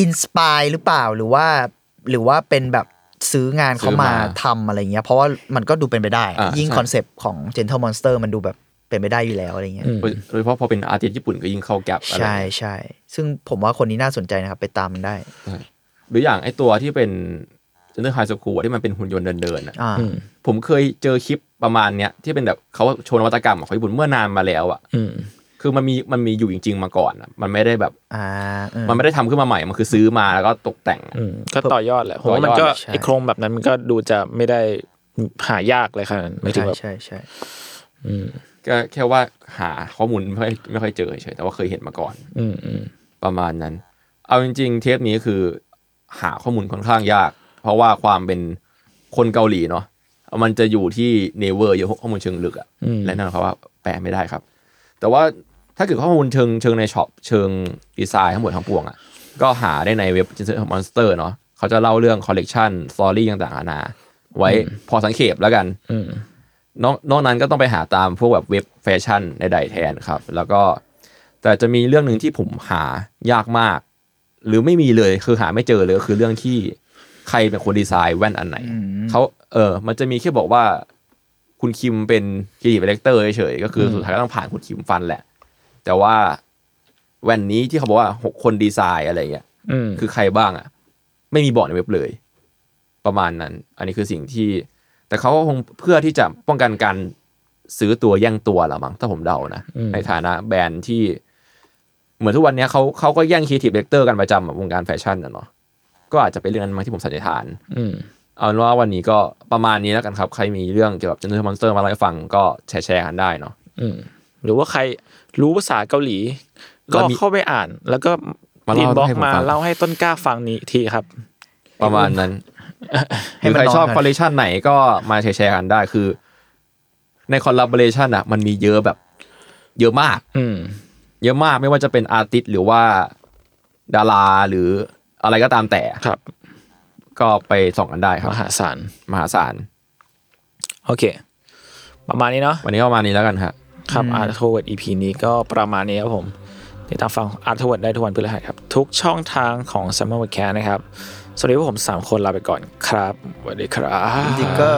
inspire หรือเปล่าหรือว่า หรือว่าเป็นแบบซื้องานเขามาซื้อมาทำอะไรเงี้ย เพราะว่ามันก็ดูเป็นไปได้อ่ายิ่ยิ่งใช่คอนเซปต์ของ Gentle Monster มันดูแบบเป็นไปได้อยู่แล้วอะไรเงี้ยอืมโดยเฉพาะพอเป็น artist ญี่ปุ่นก็ยิ่งเข้า gap อะไรใช่ใช่ซึ่งผมว่าคนนี้น่าสนใจนะครับ ไปตามมันได้ หรืออย่างไอตัวที่เป็น Gentle High School ที่มันเป็นหุ่นยนต์เดินๆอะอ่าอืมผมเคยเจอคลิป ประมาณเนี้ยที่เป็นแบบเขาโชว์นวัตกรรมของญี่ปุ่นเมื่อนานมาแล้วอะอืมคือมันมีมันมีอยู่จริง ๆ มาก่อนอะมันไม่ได้แบบอ่าเออมันไม่ได้ทำขึ้นมาใหม่มันคือซื้อมาแล้วก็ตกแต่งอืมก็ต่อยอดแหละผมว่ามันก็ต่อยอดใช่ไอโครงแบบนั้นมันก็ดูจะไม่ได้หายากเลยขนาดนั้นไม่ถึงใช่แบบใช่ใช่อืมก็แค่ว่าหาข้อมูลไม่ค่อยไม่ค่อยเจอเฉยแต่ว่าเคยเห็นมาก่อน อืมอืมประมาณนั้น เอาจริง ๆ เทปนี้คือ หาข้อมูลค่อนข้างยาก เพราะว่าความเป็นคนเกาหลีเนาะ มันจะอยู่ที่never เยอะข้อมูลเชิงลึกอะอืมและนั่นหมายความว่าแปลไม่ได้ครับ แต่ว่าถ้าเกิดข้อมูลเชิงเชิงในช็อปเชิงดีไซน์ทั้งหมดทั้งปวงอะก็หาได้ในเว็บ g e n t l e Monster เนาะเขาจะเล่าเรื่อง collection story ต่างๆนานาไว้พอสังเขปแล้วกันอืมนอกนอกนั้นก็ต้องไปหาตามพวกแบบเว็บแฟชั่นใดๆแทนครับ แล้วก็ แต่จะมีเรื่องหนึ่งที่ผมหายากมาก หรือไม่มีเลยคือหาไม่เจอเลยก็คือเรื่องที่ ใครเป็นคนดีไซน์แว่นอันไหนเขาเออ มันจะมีแค่บอกว่า คุณคิมเป็น creative director เฉยๆก็คือสุดท้ายก็ต้องผ่านคุณคิมฟันแหละ แต่ว่าแว่นนี้ที่เขาบอกว่าหกคนดีไซน์อะไรเงี้ยอืมคือใครบ้างอะ ไม่มีบอกในเว็บเลย ประมาณนั้น อันนี้คือสิ่งที่ แต่เขาก็คงเพื่อที่จะป้องกันการซื้อตัวแย่งตัวละมั้งถ้าผมเดานะอืมในฐานะแบรนด์ที่ เหมือนทุกวันเนี้ยเขาเขาก็แย่ง creative director กันประจำอะวงการแฟชั่นนะเนาะ ก็อาจจะเป็นเรื่องนั้นมั้งที่ผมสันนิษฐานอืมเอาเป็นว่าวันนี้ก็ประมาณนี้แล้วกันครับ ใครมีเรื่องเกี่ยวกับ Gentle Monster มาเล่าให้ฟังก็แชร์แชร์กันได้เนาะอืมหรือว่าใครรู้ภาษาเกาหลี ก็แล้วมีเข้าไปอ่าน แล้วก็มาอิเล่านบ็อกให้ผมมาฟังเล่าให้ต้นกล้าฟังนี้ทีครับ ประมาณนั้นให้หรือมันใครชอบนอนกันคอลเลคชันไหนก็มาแชร์ๆกันได้คือ ใน collaboration อะ มันมีเยอะแบบ เยอะมาก อืมเยอะมากไม่ว่าจะเป็น artist หรือว่า ดาราหรือ อะไรก็ตามแต่ครับ ก็ไปส่องกันได้ครับมหาศาลมหาศาลโอเค ประมาณนี้เนาะวันนี้ก็ประมาณนี้แล้วกันฮะครับ Arttrovert EP นี้ก็ประมาณนี้ครับผมติดตามฟังอาร์ทเวิร์ดได้ทุกวันพฤหัสครับ ทุกช่องทางของ Summer w o r d c a s t นะครับสวัสดีพวกผม 3 คนลาไปก่อนครับสวัสดีครับจริงๆก็